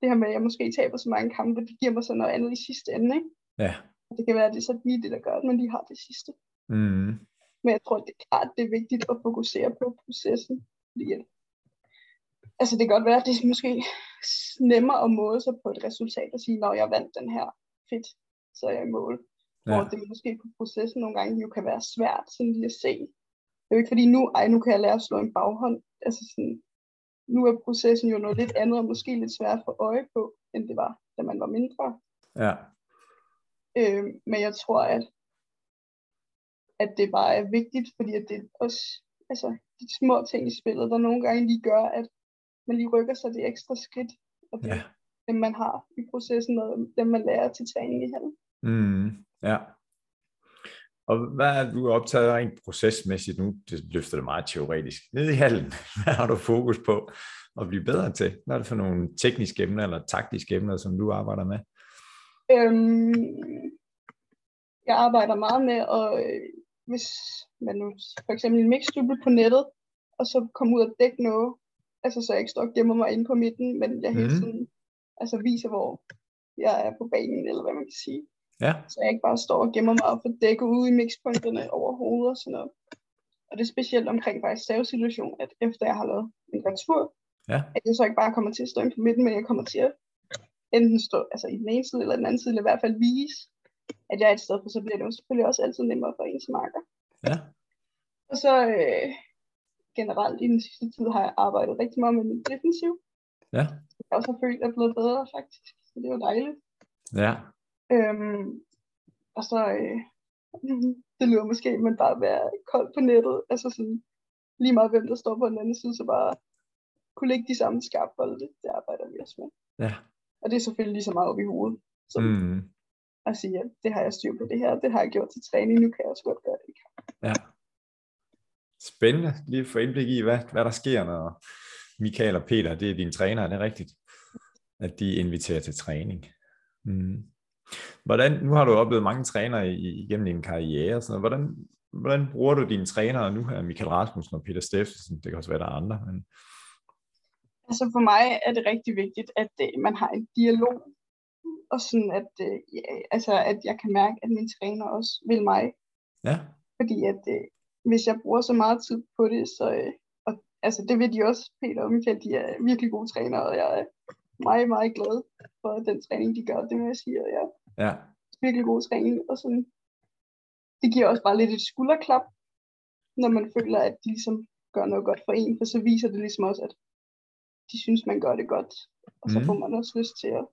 det her med, at jeg måske taber så mange kampe, det giver mig så noget andet i sidste ende, ikke? Ja. Det kan være, at det er så lige det, der gør men de har det sidste. Mm. Men jeg tror, det er klart, det er vigtigt at fokusere på processen, fordi altså det kan godt være, at det er måske nemmere at måle sig på et resultat og sige, når jeg vandt den her, fedt, så er jeg i mål. Ja. Hvor det måske på processen nogle gange jo kan være svært sådan lige at se. Det er jo ikke fordi nu, ej, nu kan jeg lære at slå en baghånd. Altså sådan, nu er processen jo noget lidt andet, og måske lidt svært at få øje på, end det var, da man var mindre. Ja. Øh, men jeg tror, at, at det bare er vigtigt, fordi at det også, altså de små ting i spillet, der nogle gange lige gør, at man lige rykker sig det ekstra skridt, og det, ja. dem man har i processen, og dem man lærer til træning i hallen. Mm, ja. Og hvad er du optaget rent procesmæssigt nu? Det løfter det meget teoretisk. Nede i hallen, hvad har du fokus på at blive bedre til? Hvad er det for nogle tekniske emner eller taktiske emner, som du arbejder med? Øhm, jeg arbejder meget med at, øh, hvis man nu for eksempel en mixduble på nettet, og så komme ud og dække noget, altså så jeg ikke står og gemmer mig inde på midten, men jeg hele mhm. tiden mm. altså, viser, hvor jeg er på banen, eller hvad man kan sige. Ja. Så jeg ikke bare står og gemmer mig og får dækket ude i mixpunkterne over hovedet og sådan noget. Og det er specielt omkring faktisk savesituation, at efter jeg har lavet en retur, ja. at jeg så ikke bare kommer til at stå inde på midten, men jeg kommer til at enten stå altså i den ene side eller den anden side, eller i hvert fald vise, at jeg er et sted, for så bliver det jo selvfølgelig også altid nemmere for ens marker. Ja. Og så øh, generelt i den sidste tid har jeg arbejdet rigtig meget med min defensiv. Ja. Jeg også har følt, at jeg er blevet bedre faktisk, så det var dejligt. Ja. Øhm, og så, øh, det lyder måske, men bare være kold på nettet, altså sådan, lige meget hvem der står på den anden side, så bare kunne lægge de samme skarpbolde, det arbejder vi også med. Ja. Og det er selvfølgelig lige så meget op i hovedet, som Mm. at sige, at det har jeg styr på det her, det har jeg gjort til træning, nu kan jeg også godt gøre det. Ja. Spændende. Lige få indblik i, hvad, hvad der sker, når Michael og Peter, det er dine træner, er det rigtigt? At de inviterer til træning. Mm. Hvordan, nu har du oplevet mange trænere igennem din karriere, noget. Hvordan, hvordan bruger du dine trænere nu her, Michael Rasmussen og Peter Steffensen? Det kan også være, der er andre. Men... Altså for mig er det rigtig vigtigt, at øh, man har en dialog, og sådan at, øh, ja, altså at jeg kan mærke, at min træner også vil mig. Ja. Fordi at øh, hvis jeg bruger så meget tid på det, så øh, og, altså det ved de også, Peter og Michael, de er virkelig gode trænere, og jeg er meget, meget glad for den træning, de gør, det må jeg sige, og jeg Ja. virkelig god træning, og sådan, det giver også bare lidt et skulderklap, når man føler, at de ligesom gør noget godt for en, for så viser det ligesom også, at de synes, man gør det godt, og så Mhm. får man også lyst til at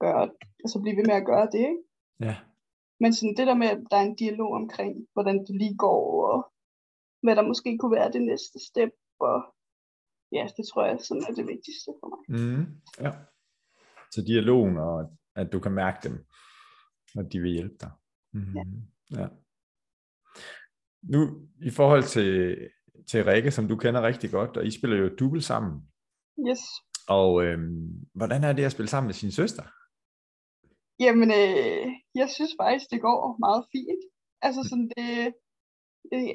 gøre, altså blive ved med at gøre det, ikke? Ja. Men sådan det der med, at der er en dialog omkring, hvordan det lige går, og hvad der måske kunne være det næste step, og ja, det tror jeg sådan er det vigtigste for mig. Mm. ja. Så dialogen, og at du kan mærke dem, og de vil hjælpe dig. Mm. Ja. ja. Nu, i forhold til, til Rikke, som du kender rigtig godt, og I spiller jo dubbel sammen. Yes. Og øhm, hvordan er det at spille sammen med sin søster? Jamen, øh, jeg synes faktisk, det går meget fint. Altså sådan, det,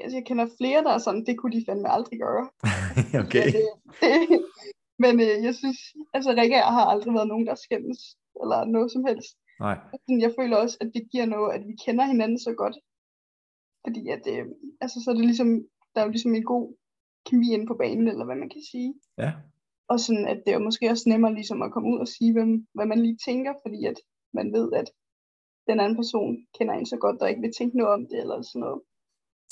altså, jeg kender flere, der er sådan, det kunne de fandme aldrig gøre. okay. Men, øh, men øh, jeg synes, altså Rikke har aldrig været nogen, der skændes, eller noget som helst. Nej. Sådan, jeg føler også, at det giver noget, at vi kender hinanden så godt. Fordi at, øh, altså så er det ligesom, der er jo ligesom en god kemi inde på banen, eller hvad man kan sige. Ja. Og sådan, at det er måske også nemmere ligesom at komme ud og sige, hvem, hvad man lige tænker, fordi at man ved, at den anden person kender en så godt, der ikke vil tænke noget om det, eller sådan noget.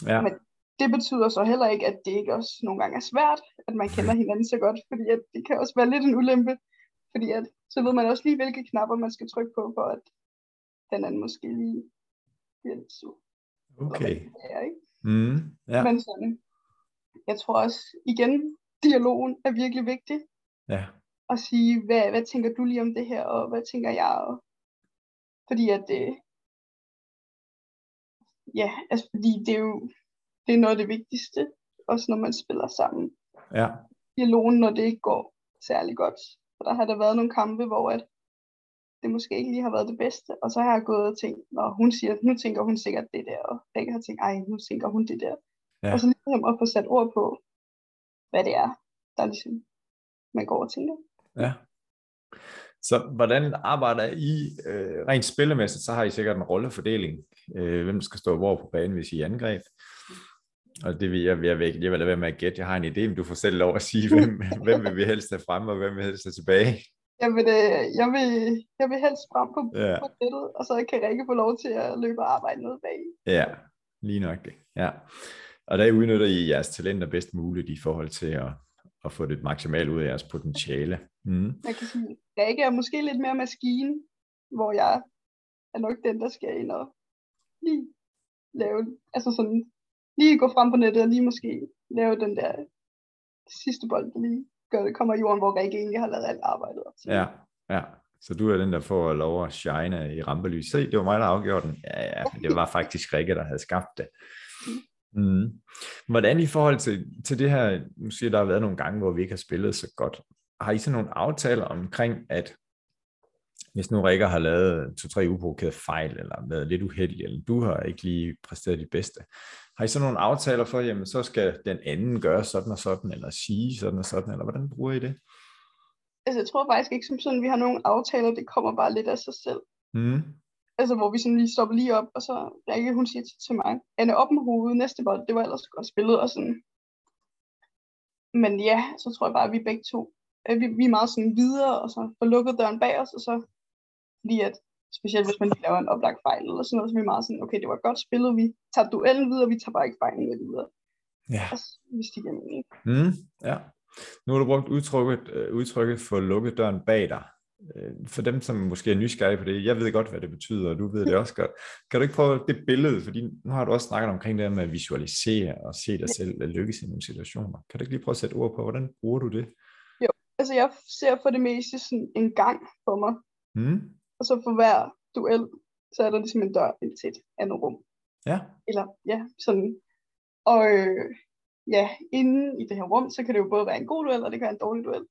Ja. Men det betyder så heller ikke, at det ikke også nogle gange er svært, at man kender hinanden så godt, fordi at det kan også være lidt en ulempe, fordi at, så ved man også lige, hvilke knapper man skal trykke på, for at den anden måske lige bliver lidt sur. Okay. det er, ikke? Mm. Ja. Men sådan, jeg tror også, igen, dialogen er virkelig vigtig, Ja. at sige, hvad, hvad tænker du lige om det her, og hvad tænker jeg, og fordi at det, ja, altså fordi det er jo, det er noget af det vigtigste, også når man spiller sammen. Ja. Dialogen, når det ikke går særlig godt. For der har der været nogle kampe, hvor at det måske ikke lige har været det bedste, og så har jeg gået og tænkt, når hun siger, nu tænker hun sikkert det der, og Rikke har tænkt, ej, nu tænker hun det der. Ja. Og så ligesom at få sat ord på, hvad det er, der ligesom man går og tænker. Ja. Så hvordan arbejder I øh, rent spillemæssigt, så har I sikkert en rollefordeling, øh, hvem skal stå hvor på banen, hvis I er angreb. Og det vil jeg, jeg, vil, jeg vil lade være med at gætte. Jeg har en idé, men du får selv lov at sige, hvem, hvem vil vi helst have fremme, og hvem vil helst have tilbage. Jeg vil, øh, jeg vil, jeg vil helst frem på, Ja. på nettet, og så kan Rikke få lov til at løbe og arbejde noget bag. Ja, lige nok det. Ja. Og der udnytter I jeres talenter bedst muligt i forhold til at, at få det maksimalt ud af jeres potentiale. Mm. Man kan sige, Rikke er måske lidt mere maskine, hvor jeg er nok den, der skal ind og lige lave, altså sådan, lige gå frem på nettet og lige måske lave den der sidste bold, der lige gør det, kommer i jorden, hvor Rikke egentlig har lavet alt arbejdet. til. Ja, ja. Så du er den, der får lov at shine i rampelys. Se, det var mig, der afgjorde den. Ja, ja, men det var faktisk Rikke, der havde skabt det. Mm. Hvordan i forhold til, til det her, nu siger der har været nogle gange, hvor vi ikke har spillet så godt. Har I så nogle aftaler omkring, at hvis nu Rikke har lavet to-tre uprovokerede fejl, eller været lidt uheldig, eller du har ikke lige præsteret dit bedste, har I så nogle aftaler for, jamen så skal den anden gøre sådan og sådan, eller sige sådan og sådan, eller hvordan bruger I det? Altså, jeg tror faktisk ikke som sådan, vi har nogle aftaler, det kommer bare lidt af sig selv. Mm. Altså, hvor vi sådan lige stopper lige op, og så Rikke, hun siger til, til mig, Anne, op med hovedet, næste bold, det var ellers godt spillet, og sådan. Men ja, så tror jeg bare, at vi begge to, at vi, vi er meget sådan videre, og så får lukket døren bag os, og så, fordi at, specielt hvis man lige laver en oplagt fejl, eller sådan noget, så er vi meget sådan, okay, det var godt spillet, vi tager duellen videre, vi tager bare ikke fejlen med videre. Ja. Altså, hvis de giver mening. Mm, ja. Nu har du brugt udtrykket, øh, udtrykket for at lukke døren bag dig. Øh, for dem, som måske er nysgerrige på det, jeg ved godt, hvad det betyder, og du ved det også godt. Kan du ikke prøve det billede, fordi nu har du også snakket omkring det med at visualisere og se dig selv lykkes i nogle situationer. Kan du ikke lige prøve at sætte ord på, hvordan bruger du det? Jo, altså jeg ser for det meste sådan en gang for mig. Mm. Og så for hver duel, så er der ligesom en dør ind til et andet rum. Ja. Eller ja, sådan. Og øh, ja, inde i det her rum, så kan det jo både være en god duel, og det kan være en dårlig duel.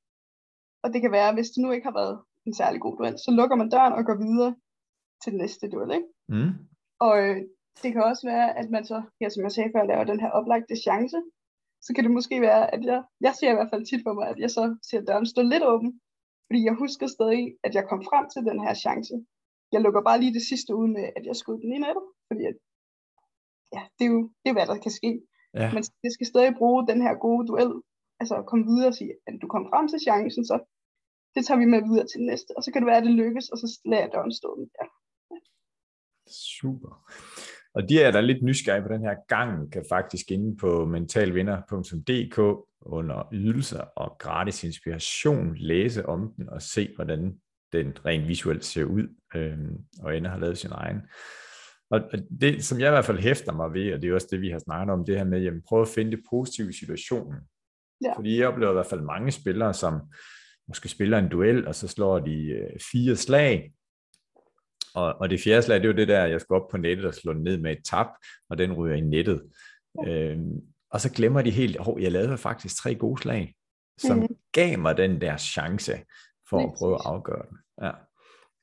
Og det kan være, hvis det nu ikke har været en særlig god duel, så lukker man døren og går videre til den næste duel, ikke? Mm. Og øh, det kan også være, at man så, ja, som jeg sagde før, laver den her oplagte chance. Så kan det måske være, at jeg, jeg ser i hvert fald tit for mig, at jeg så ser døren stå lidt åben. Fordi jeg husker stadig, at jeg kom frem til den her chance. Jeg lukker bare lige det sidste ud med, at jeg skød den i nettet. Fordi at, ja, det er jo det er, hvad der kan ske. Ja. Men jeg skal stadig bruge den her gode duel. Altså komme videre og sige, at du kom frem til chancen, så det tager vi med videre til næste. Og så kan det være, at det lykkes, og så lader jeg døren stå der. Ja. Super. Og de er der lidt nysgerrige på den her gang, kan faktisk inde på mentalvinder.dk under ydelser og gratis inspiration læse om den og se, hvordan den rent visuelt ser ud, øhm, og ender har lavet sin egen. Og det, som jeg i hvert fald hæfter mig ved, og det er også det, vi har snakket om, det her med, jamen prøv at finde det positive i situationen. Ja. Fordi jeg oplever i hvert fald mange spillere, som måske spiller en duel, og så slår de øh, fire slag, og, og det fjerde slag, det er jo det der, jeg skal op på nettet og slå den ned med et tap, og den ryger i nettet. Øhm, og så glemmer de helt, at oh, jeg lavede faktisk tre gode slag, som mm. gav mig den der chance for at prøve at afgøre den. Ja.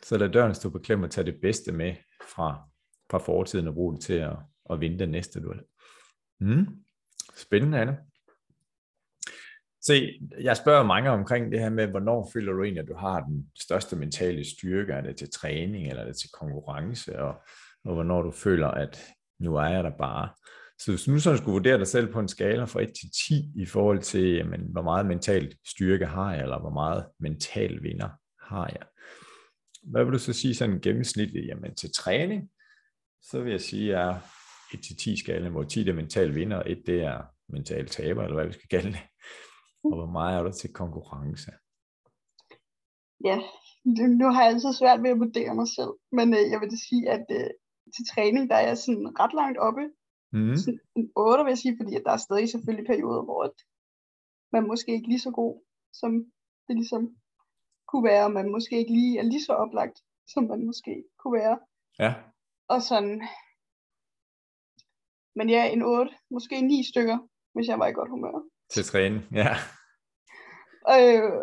Så lad døren stå på klem og tage det bedste med fra, fra fortiden og bruge det til at, at vinde den næste duel. Mm. Spændende, Anne. Se, jeg spørger mange omkring det her med, hvornår føler du egentlig, at du har den største mentale styrke? Er det til træning, eller er det til konkurrence? Og, og hvornår du føler, at nu er jeg der bare. Så hvis du nu sådan skulle vurdere dig selv på en skala fra 1 til 10 i forhold til, jamen, hvor meget mental styrke har jeg, eller hvor meget mental vinder har jeg. Hvad vil du så sige sådan gennemsnitligt? Jamen til træning, så vil jeg sige, at jeg er 1 til 10 skala, hvor 10 er mental vinder, og 1 det er mental taber, eller hvad vi skal kalde det. Og hvor meget er der til konkurrence? Ja, nu har jeg altid svært ved at vurdere mig selv, men øh, jeg vil da sige, at øh, til træning, der er jeg sådan ret langt oppe. Mm. Sådan en 8, vil jeg sige, fordi at der er stadig selvfølgelig perioder, hvor at man måske ikke er lige så god, som det ligesom kunne være, og man måske ikke lige er lige så oplagt, som man måske kunne være. Ja. Og sådan, men ja, en 8, måske 9 stykker, hvis jeg var i godt humør. Til træning, ja. Øh,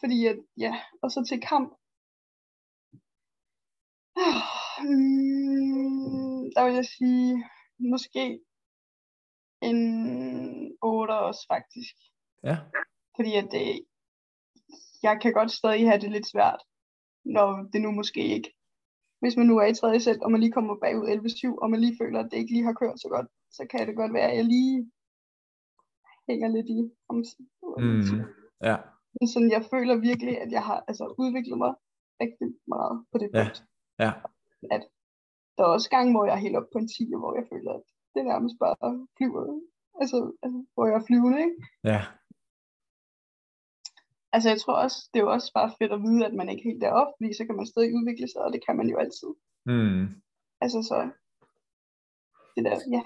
fordi at, ja, og så til kamp. Mm, der vil jeg sige, måske en 8 også faktisk. Ja. Fordi at det, jeg kan godt stadig have det lidt svært, når det nu måske ikke. Hvis man nu er i tredje sæt, og man lige kommer bagud 11-7, og man lige føler, at det ikke lige har kørt så godt, så kan det godt være, at jeg lige hænger lidt i bremsen. Mm. Ja. Men sådan, jeg føler virkelig, at jeg har altså, udviklet mig rigtig meget på det Ja. punkt. Ja. At der er også gange, hvor jeg er helt op på en 10, hvor jeg føler, at det nærmest bare flyver. Altså, altså hvor jeg er flyvende, ikke? Ja. Altså, jeg tror også, det er jo også bare fedt at vide, at man ikke er helt deroppe, fordi så kan man stadig udvikle sig, og det kan man jo altid. Mm. Altså, så det der, ja.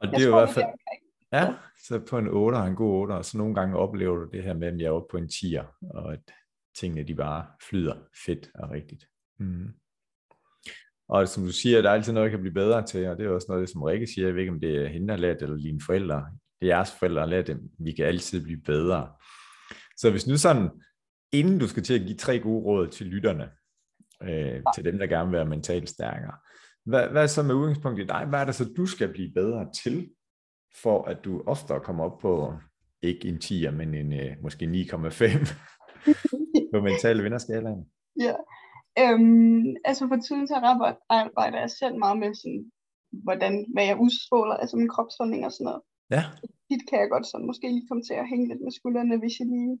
Og Jeg det er jo i hvert fald, er omkring ja, så på en 8 en god 8, og så nogle gange oplever du det her med, at jeg er oppe på en 10'er, og at tingene de bare flyder fedt og rigtigt. Mm. Og som du siger, der er altid noget, jeg kan blive bedre til, og det er også noget, som Rikke siger, jeg ved ikke, om det er hende, der har lært eller dine forældre, det er jeres forældre, der har lært dem, vi kan altid blive bedre. Så hvis nu sådan, inden du skal til at give tre gode råd til lytterne, øh, til dem, der gerne vil være mentalt stærkere, hvad, hvad er så med udgangspunkt i dig? Hvad er det så, du skal blive bedre til, for at du oftere kommer op på, ikke en 10'er, men en øh, måske 9,5 på mentale vinderskalaen? Ja. Øhm, altså for tiden så arbejder, arbejder jeg selv meget med sådan, hvordan, hvad jeg udstråler, altså min kropsholdning og sådan noget. Ja, Tit kan jeg godt sådan måske lige komme til at hænge lidt med skuldrene, hvis jeg lige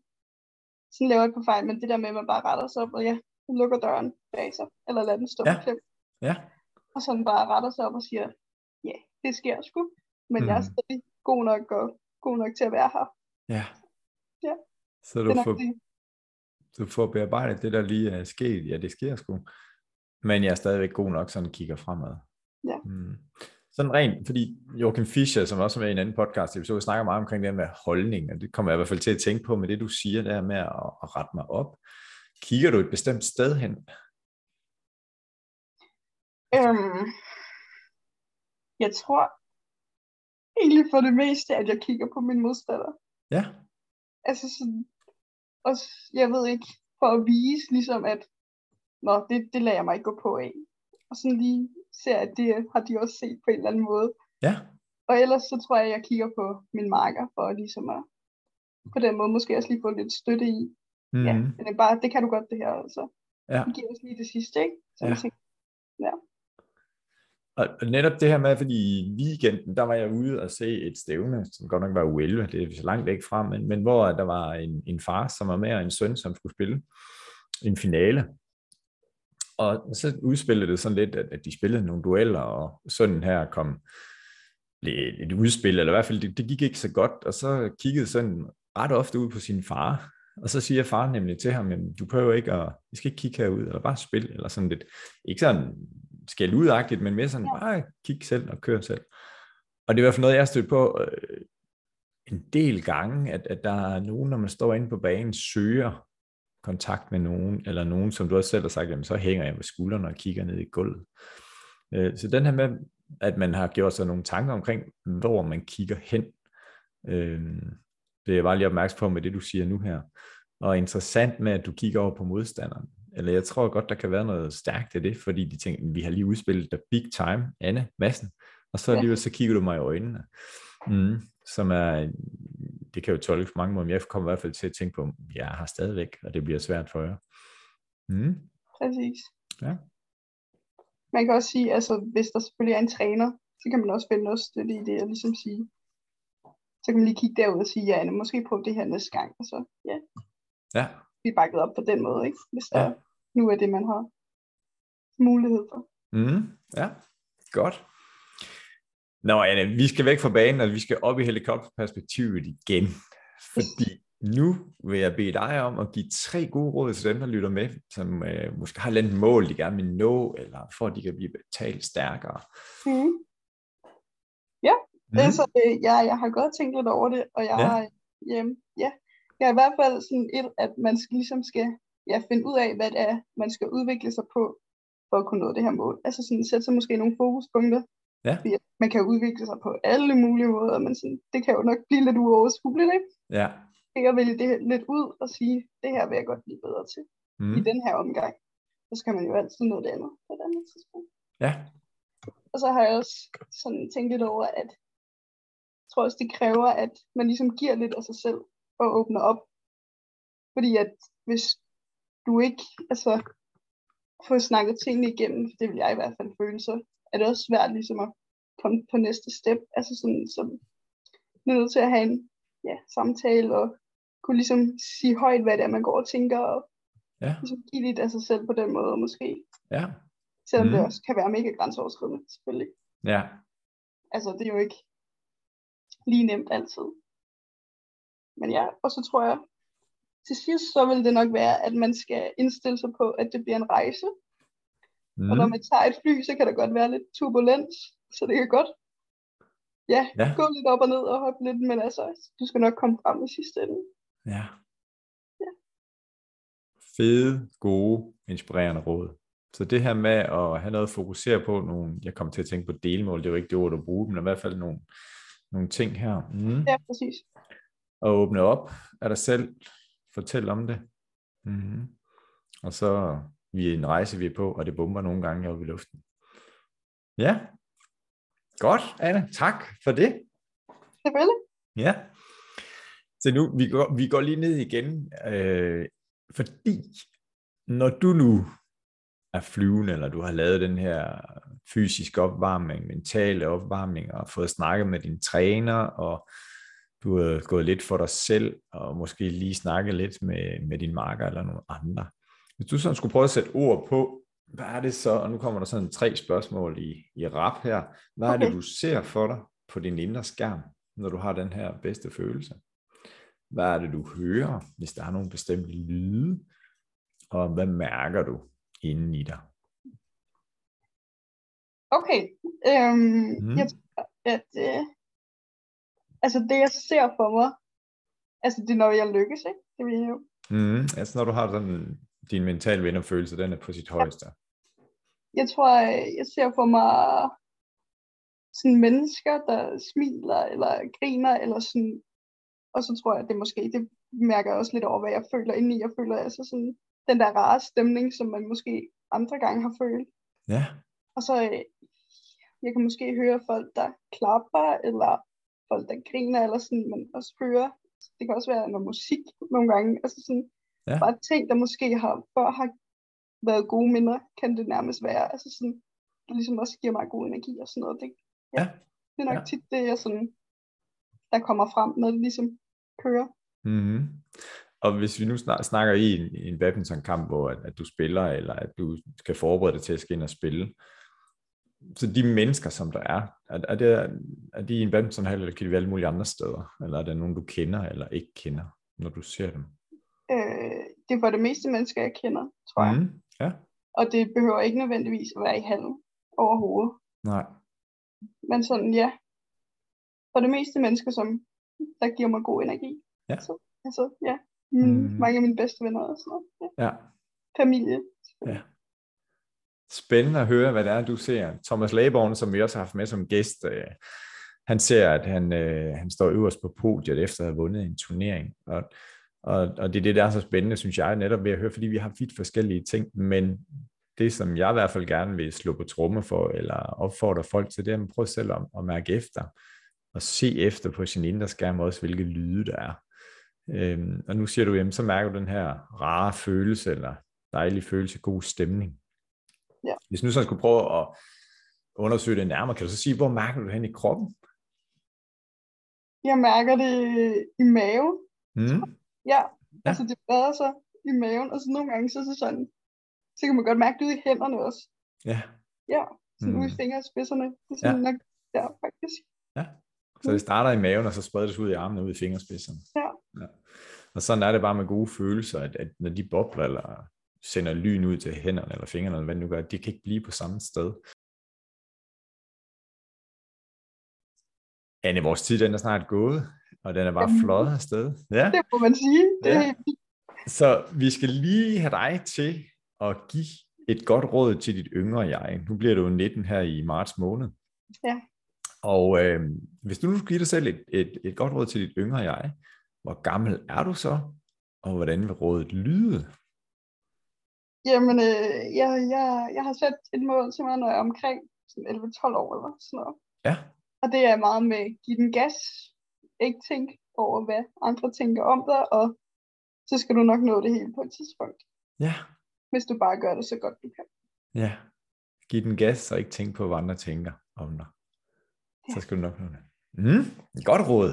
sådan laver et par fejl, men det der med, at man bare retter sig op, og ja, lukker døren bag sig, eller lader den stå Ja. ja. klem, ja, og sådan bare retter sig op og siger, ja, det sker sgu, men mm. jeg er Mhm. stadig god nok og god nok til at være her. Ja. Ja. Så du får, du får bearbejdet det, der lige er sket. Ja, det sker sgu. Men jeg er stadigvæk god nok, sådan kigger fremad. Ja. Mm. Sådan rent, fordi Joachim Fischer, som også er med i en anden podcast episode, snakker meget omkring det med holdning, og det kommer jeg i hvert fald til at tænke på med det, du siger der med at, at rette mig op. Kigger du et bestemt sted hen? Øhm, jeg tror egentlig for det meste, at jeg kigger på min modstander. Ja. Altså sådan, også, jeg ved ikke, for at vise ligesom, at nå, det, det lader jeg mig ikke gå på af. Og sådan lige ser, at det har de også set på en eller anden måde. Ja. Og ellers så tror jeg, at jeg kigger på min marker, for ligesom at på den måde måske også lige få lidt støtte i. Mm. Ja, men det, bare, det kan du godt det her, altså. Ja. Det giver os lige det sidste, ikke? Så ja. jeg tænker. Og netop det her med, fordi i weekenden, der var jeg ude og se et stævne, som godt nok var U11, det er så langt væk fra, men, men hvor der var en, en far, som var med, og en søn, som skulle spille en finale. Og så udspillede det sådan lidt, at de spillede nogle dueller, og sønnen her kom lidt et udspil, eller i hvert fald, det, det gik ikke så godt, og så kiggede sønnen ret ofte ud på sin far, og så siger far nemlig til ham, du prøver ikke at, I skal ikke kigge herud, eller bare spil, eller sådan lidt, ikke sådan skæld udagtigt, men mere sådan, bare kig selv og kør selv. Og det er i hvert fald noget, jeg har stødt på øh, en del gange, at, at der er nogen, når man står inde på banen, søger kontakt med nogen, eller nogen, som du også selv har sagt, jamen, så hænger jeg med skuldrene og kigger ned i gulvet. Øh, så den her med, at man har gjort sig nogle tanker omkring, hvor man kigger hen, øh, det er jeg bare lige opmærksom på med det, du siger nu her. Og interessant med, at du kigger over på modstanderen. Eller jeg tror godt, der kan være noget stærkt i det, fordi de tænker, vi har lige udspillet der big time, Anne Madsen, og så alligevel så kigger du mig i øjnene. Mm, som er, det kan jo tolkes på mange måder, men jeg kommer i hvert fald til at tænke på, at jeg har stadigvæk, og det bliver svært for jer. Mm. Præcis. Ja. Man kan også sige, altså hvis der selvfølgelig er en træner, så kan man også finde noget støtte i det, og ligesom sige, så kan man lige kigge derud og sige, ja, måske prøve det her næste gang, og så, ja. Ja. Vi er bakket op på den måde, ikke? Hvis der ja. nu er det, man har mulighed for. Mm, ja, godt. Nå, Anne, vi skal væk fra banen, og vi skal op i helikopterperspektivet igen. Fordi nu vil jeg bede dig om at give tre gode råd til dem, der lytter med, som øh, måske har et mål, de gerne vil nå, eller for at de kan blive betalt stærkere. Mm. Ja, mm. altså, øh, ja, jeg har godt tænkt lidt over det, og jeg ja. har, øh, ja, jeg har i hvert fald sådan et, at man skal, ligesom skal ja, finde ud af, hvad det er, man skal udvikle sig på, for at kunne nå det her mål. Altså sådan, sætte sig måske nogle fokuspunkter, Ja. Fordi man kan udvikle sig på alle mulige måder, men sådan, det kan jo nok blive lidt uoverskueligt, ikke? Ja. Jeg kan vælge det lidt ud og sige, det her vil jeg godt blive bedre til mm. i den her omgang. Så skal man jo altid nå det andet på et andet tidspunkt. Ja. Og så har jeg også sådan tænkt lidt over, at jeg tror også, det kræver, at man ligesom giver lidt af sig selv og åbner op. Fordi at hvis du ikke altså, får snakket tingene igennem, det vil jeg i hvert fald føle, så er det også svært ligesom at komme på næste step. Altså sådan, så er nødt til at have en ja, samtale og kunne ligesom sige højt, hvad det er, man går og tænker, og ja. ligesom give lidt af sig selv på den måde, måske. Ja. Selvom mm. det også kan være mega grænseoverskridende, selvfølgelig. Ja. Altså, det er jo ikke lige nemt altid. Men ja, og så tror jeg, til sidst så vil det nok være, at man skal indstille sig på, at det bliver en rejse. Mm. Og når man tager et fly, så kan der godt være lidt turbulens, så det kan godt ja, ja. gå lidt op og ned og hoppe lidt, men altså, du skal nok komme frem i sidste ende. Ja. ja. Fede, gode, inspirerende råd. Så det her med at have noget at fokusere på, nogle, jeg kommer til at tænke på delmål, det er jo ikke det ord, du bruger, men i hvert fald nogle, nogle ting her. Mm. Ja, præcis. Og åbne op af dig selv, fortæl om det. Mm. Og så vi er en rejse, vi er på, og det bomber nogle gange oppe i luften. Ja, godt, Anne. Tak for det. Selvfølgelig. Ja. Så nu, vi går, vi går lige ned igen, øh, fordi når du nu er flyvende, eller du har lavet den her fysiske opvarmning, mentale opvarmning, og fået snakket med din træner, og du har gået lidt for dig selv, og måske lige snakket lidt med, med din marker eller nogle andre. Hvis du sådan skulle prøve at sætte ord på, hvad er det så, og nu kommer der sådan tre spørgsmål i, i rap her. Hvad okay. er det, du ser for dig på din indre skærm når du har den her bedste følelse? Hvad er det, du hører, hvis der er nogle bestemte lyde? Og hvad mærker du inden i dig? Okay. Øhm, mm. Jeg tror, at øh, altså det, jeg ser for mig, altså det er, når jeg lykkes, ikke? Det vil jeg jo. Mm. Altså når du har sådan din mentale vinderfølelse, den er på sit højeste. Jeg tror, jeg ser for mig sådan mennesker, der smiler eller griner, eller sådan, og så tror jeg, at det måske, det mærker jeg også lidt over, hvad jeg føler indeni. Jeg føler altså sådan, den der rare stemning, som man måske andre gange har følt. Ja. Og så, øh, jeg kan måske høre folk, der klapper, eller folk, der griner, eller sådan, men også høre, det kan også være noget musik nogle gange, altså sådan, ja. bare ting, der måske har, før har været gode minder, kan det nærmest være, altså sådan, det ligesom også giver mig god energi og sådan noget, det, ja, ja. det er nok ja. tit det, jeg sådan, der kommer frem, når det ligesom kører. Mm-hmm. Og hvis vi nu snakker i en, en badmintonkamp, hvor at, at du spiller, eller at du skal forberede dig til at skal ind og spille, så de mennesker, som der er, er, er, det, er de i en badmintonhal, eller kan de være alle mulige andre steder? Eller er det nogen, du kender eller ikke kender, når du ser dem? Øh, det er for det meste mennesker, jeg kender, tror jeg. Mm, ja. Og det behøver ikke nødvendigvis at være i hallen overhovedet. Nej. Men sådan, ja. For det meste mennesker, som der giver mig god energi. Ja. Så, altså, ja. Mm, mm. Mange af mine bedste venner og sådan noget. Ja. ja. Familie. Ja. Spændende at høre, hvad det er, du ser. Thomas Laborn, som vi også har haft med som gæst, øh, han ser, at han, øh, han står øverst på podiet efter at have vundet en turnering. Og, og, og det er det, der er så spændende, synes jeg, netop ved at høre, fordi vi har vidt forskellige ting, men det, som jeg i hvert fald gerne vil slå på tromme for, eller opfordre folk til, det er at prøve selv at, at mærke efter, og se efter på sin indre skærm også, hvilke lyde der er. Øhm, og nu siger du, jamen, så mærker du den her rare følelse, eller dejlig følelse, god stemning. Ja. Hvis nu så skulle prøve at undersøge det nærmere, kan du så sige, hvor mærker du det hen i kroppen? Jeg mærker det i maven. Mm. Ja, ja, altså det breder sig i maven, og så nogle gange så er det sådan, så kan man godt mærke det ude i hænderne også. Ja. Ja, sådan mm. ude i fingerspidserne. Det er sådan, ja. Nok, ja, faktisk. Ja, så det starter i maven, og så spreder det sig ud i armene, ud i fingerspidserne. Ja. ja. Og sådan er det bare med gode følelser, at, at når de bobler, eller sender lyn ud til hænderne eller fingrene, eller hvad det nu gør, de kan ikke blive på samme sted. Anne, vores tid den er snart gået, og den er bare flot afsted. Ja. Det må man sige. Det ja. Så vi skal lige have dig til at give et godt råd til dit yngre jeg. Nu bliver du 19 her i marts måned. Ja. Og øh, hvis du nu skulle give dig selv et, et, et godt råd til dit yngre jeg, hvor gammel er du så, og hvordan vil rådet lyde? Jamen, øh, jeg, jeg, jeg har sat et mål til mig, når jeg er omkring 11-12 år eller sådan noget. Ja. Og det er meget med give den gas, ikke tænk over, hvad andre tænker om dig, og så skal du nok nå det hele på et tidspunkt. Ja. Hvis du bare gør det så godt du kan. Ja. Giv den gas, og ikke tænk på, hvad andre tænker om dig. Ja. Så skal du nok nå det. Mm, godt råd.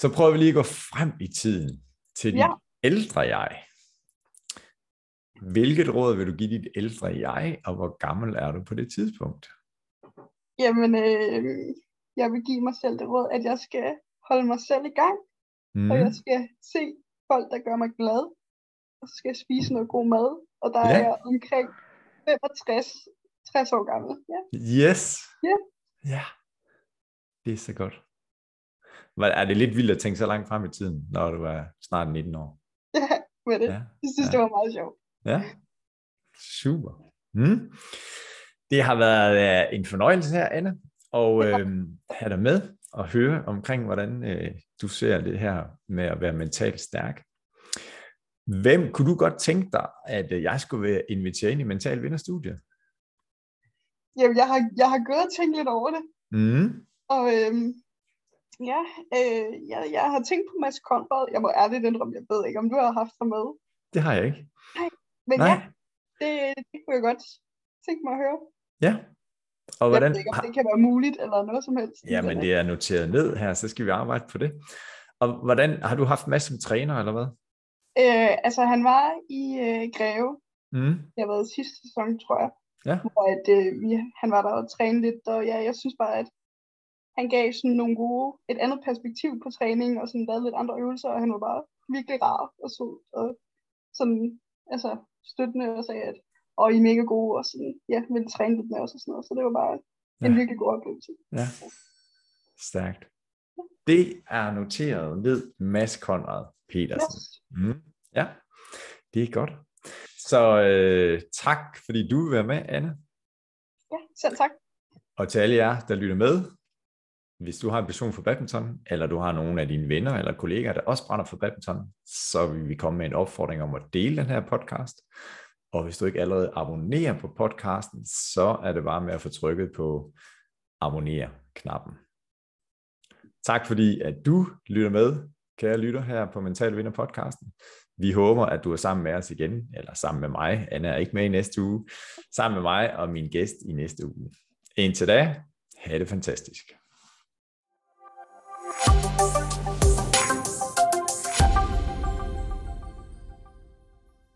Så prøver vi lige at gå frem i tiden til ja. ældre jeg. Hvilket råd vil du give dit ældre jeg, og hvor gammel er du på det tidspunkt? Jamen, øh, jeg vil give mig selv det råd, at jeg skal holde mig selv i gang, mm. og jeg skal se folk, der gør mig glad, og så skal jeg spise noget god mad, og der ja. er jeg omkring 65 60 år gammel. Ja. Yes. Ja. Ja. Det er så godt. Er det lidt vildt at tænke så langt frem i tiden, når du er snart 19 år? Ja, med det. Ja. Jeg synes, ja. det var meget sjovt. Ja, super. Mm. Det har været uh, en fornøjelse her, Anne, og øh, have dig med og høre omkring, hvordan øh, du ser det her med at være mentalt stærk. Hvem kunne du godt tænke dig, at øh, jeg skulle være inviteret ind i Mental Vinderstudiet? Jamen, jeg har, jeg har gået og tænkt lidt over det. Mm. Og øhm, ja, øh, jeg, jeg har tænkt på Mads Konrad. Jeg må ærligt indrømme, jeg ved ikke, om du har haft ham med. Det har jeg ikke. Nej, men Nej. ja, det, det kunne jeg godt tænke mig at høre. Ja. Og hvordan... Jeg ved ikke, om det kan være muligt, eller noget som helst. Ja, men det er noteret ned her, så skal vi arbejde på det. Og hvordan, har du haft masser som træner, eller hvad? Øh, altså, han var i øh, Greve. Mm. Jeg har været sidste sæson, tror jeg. Ja. Hvor at, øh, han var der og trænede lidt, og ja, jeg synes bare, at han gav sådan nogle gode, et andet perspektiv på træning, og sådan lavede lidt andre øvelser, og han var bare virkelig rar og sød, og sådan, altså, støttende og sagde, at og I er mega gode, og sådan, ja, ville træne lidt med os og sådan noget, så det var bare ja. en virkelig god oplevelse. Ja, stærkt. Det er noteret ned Mads Konrad Petersen. Yes. Mm. Ja, det er godt. Så øh, tak, fordi du vil være med, Anne. Ja, selv tak. Og til alle jer, der lytter med, hvis du har en passion for badminton, eller du har nogle af dine venner eller kollegaer, der også brænder for badminton, så vil vi komme med en opfordring om at dele den her podcast. Og hvis du ikke allerede abonnerer på podcasten, så er det bare med at få trykket på abonner-knappen. Tak fordi, at du lytter med, kære lytter her på Mental Vinder podcasten. Vi håber, at du er sammen med os igen, eller sammen med mig. Anna er ikke med i næste uge. Sammen med mig og min gæst i næste uge. Indtil da, have det fantastisk. Thank you.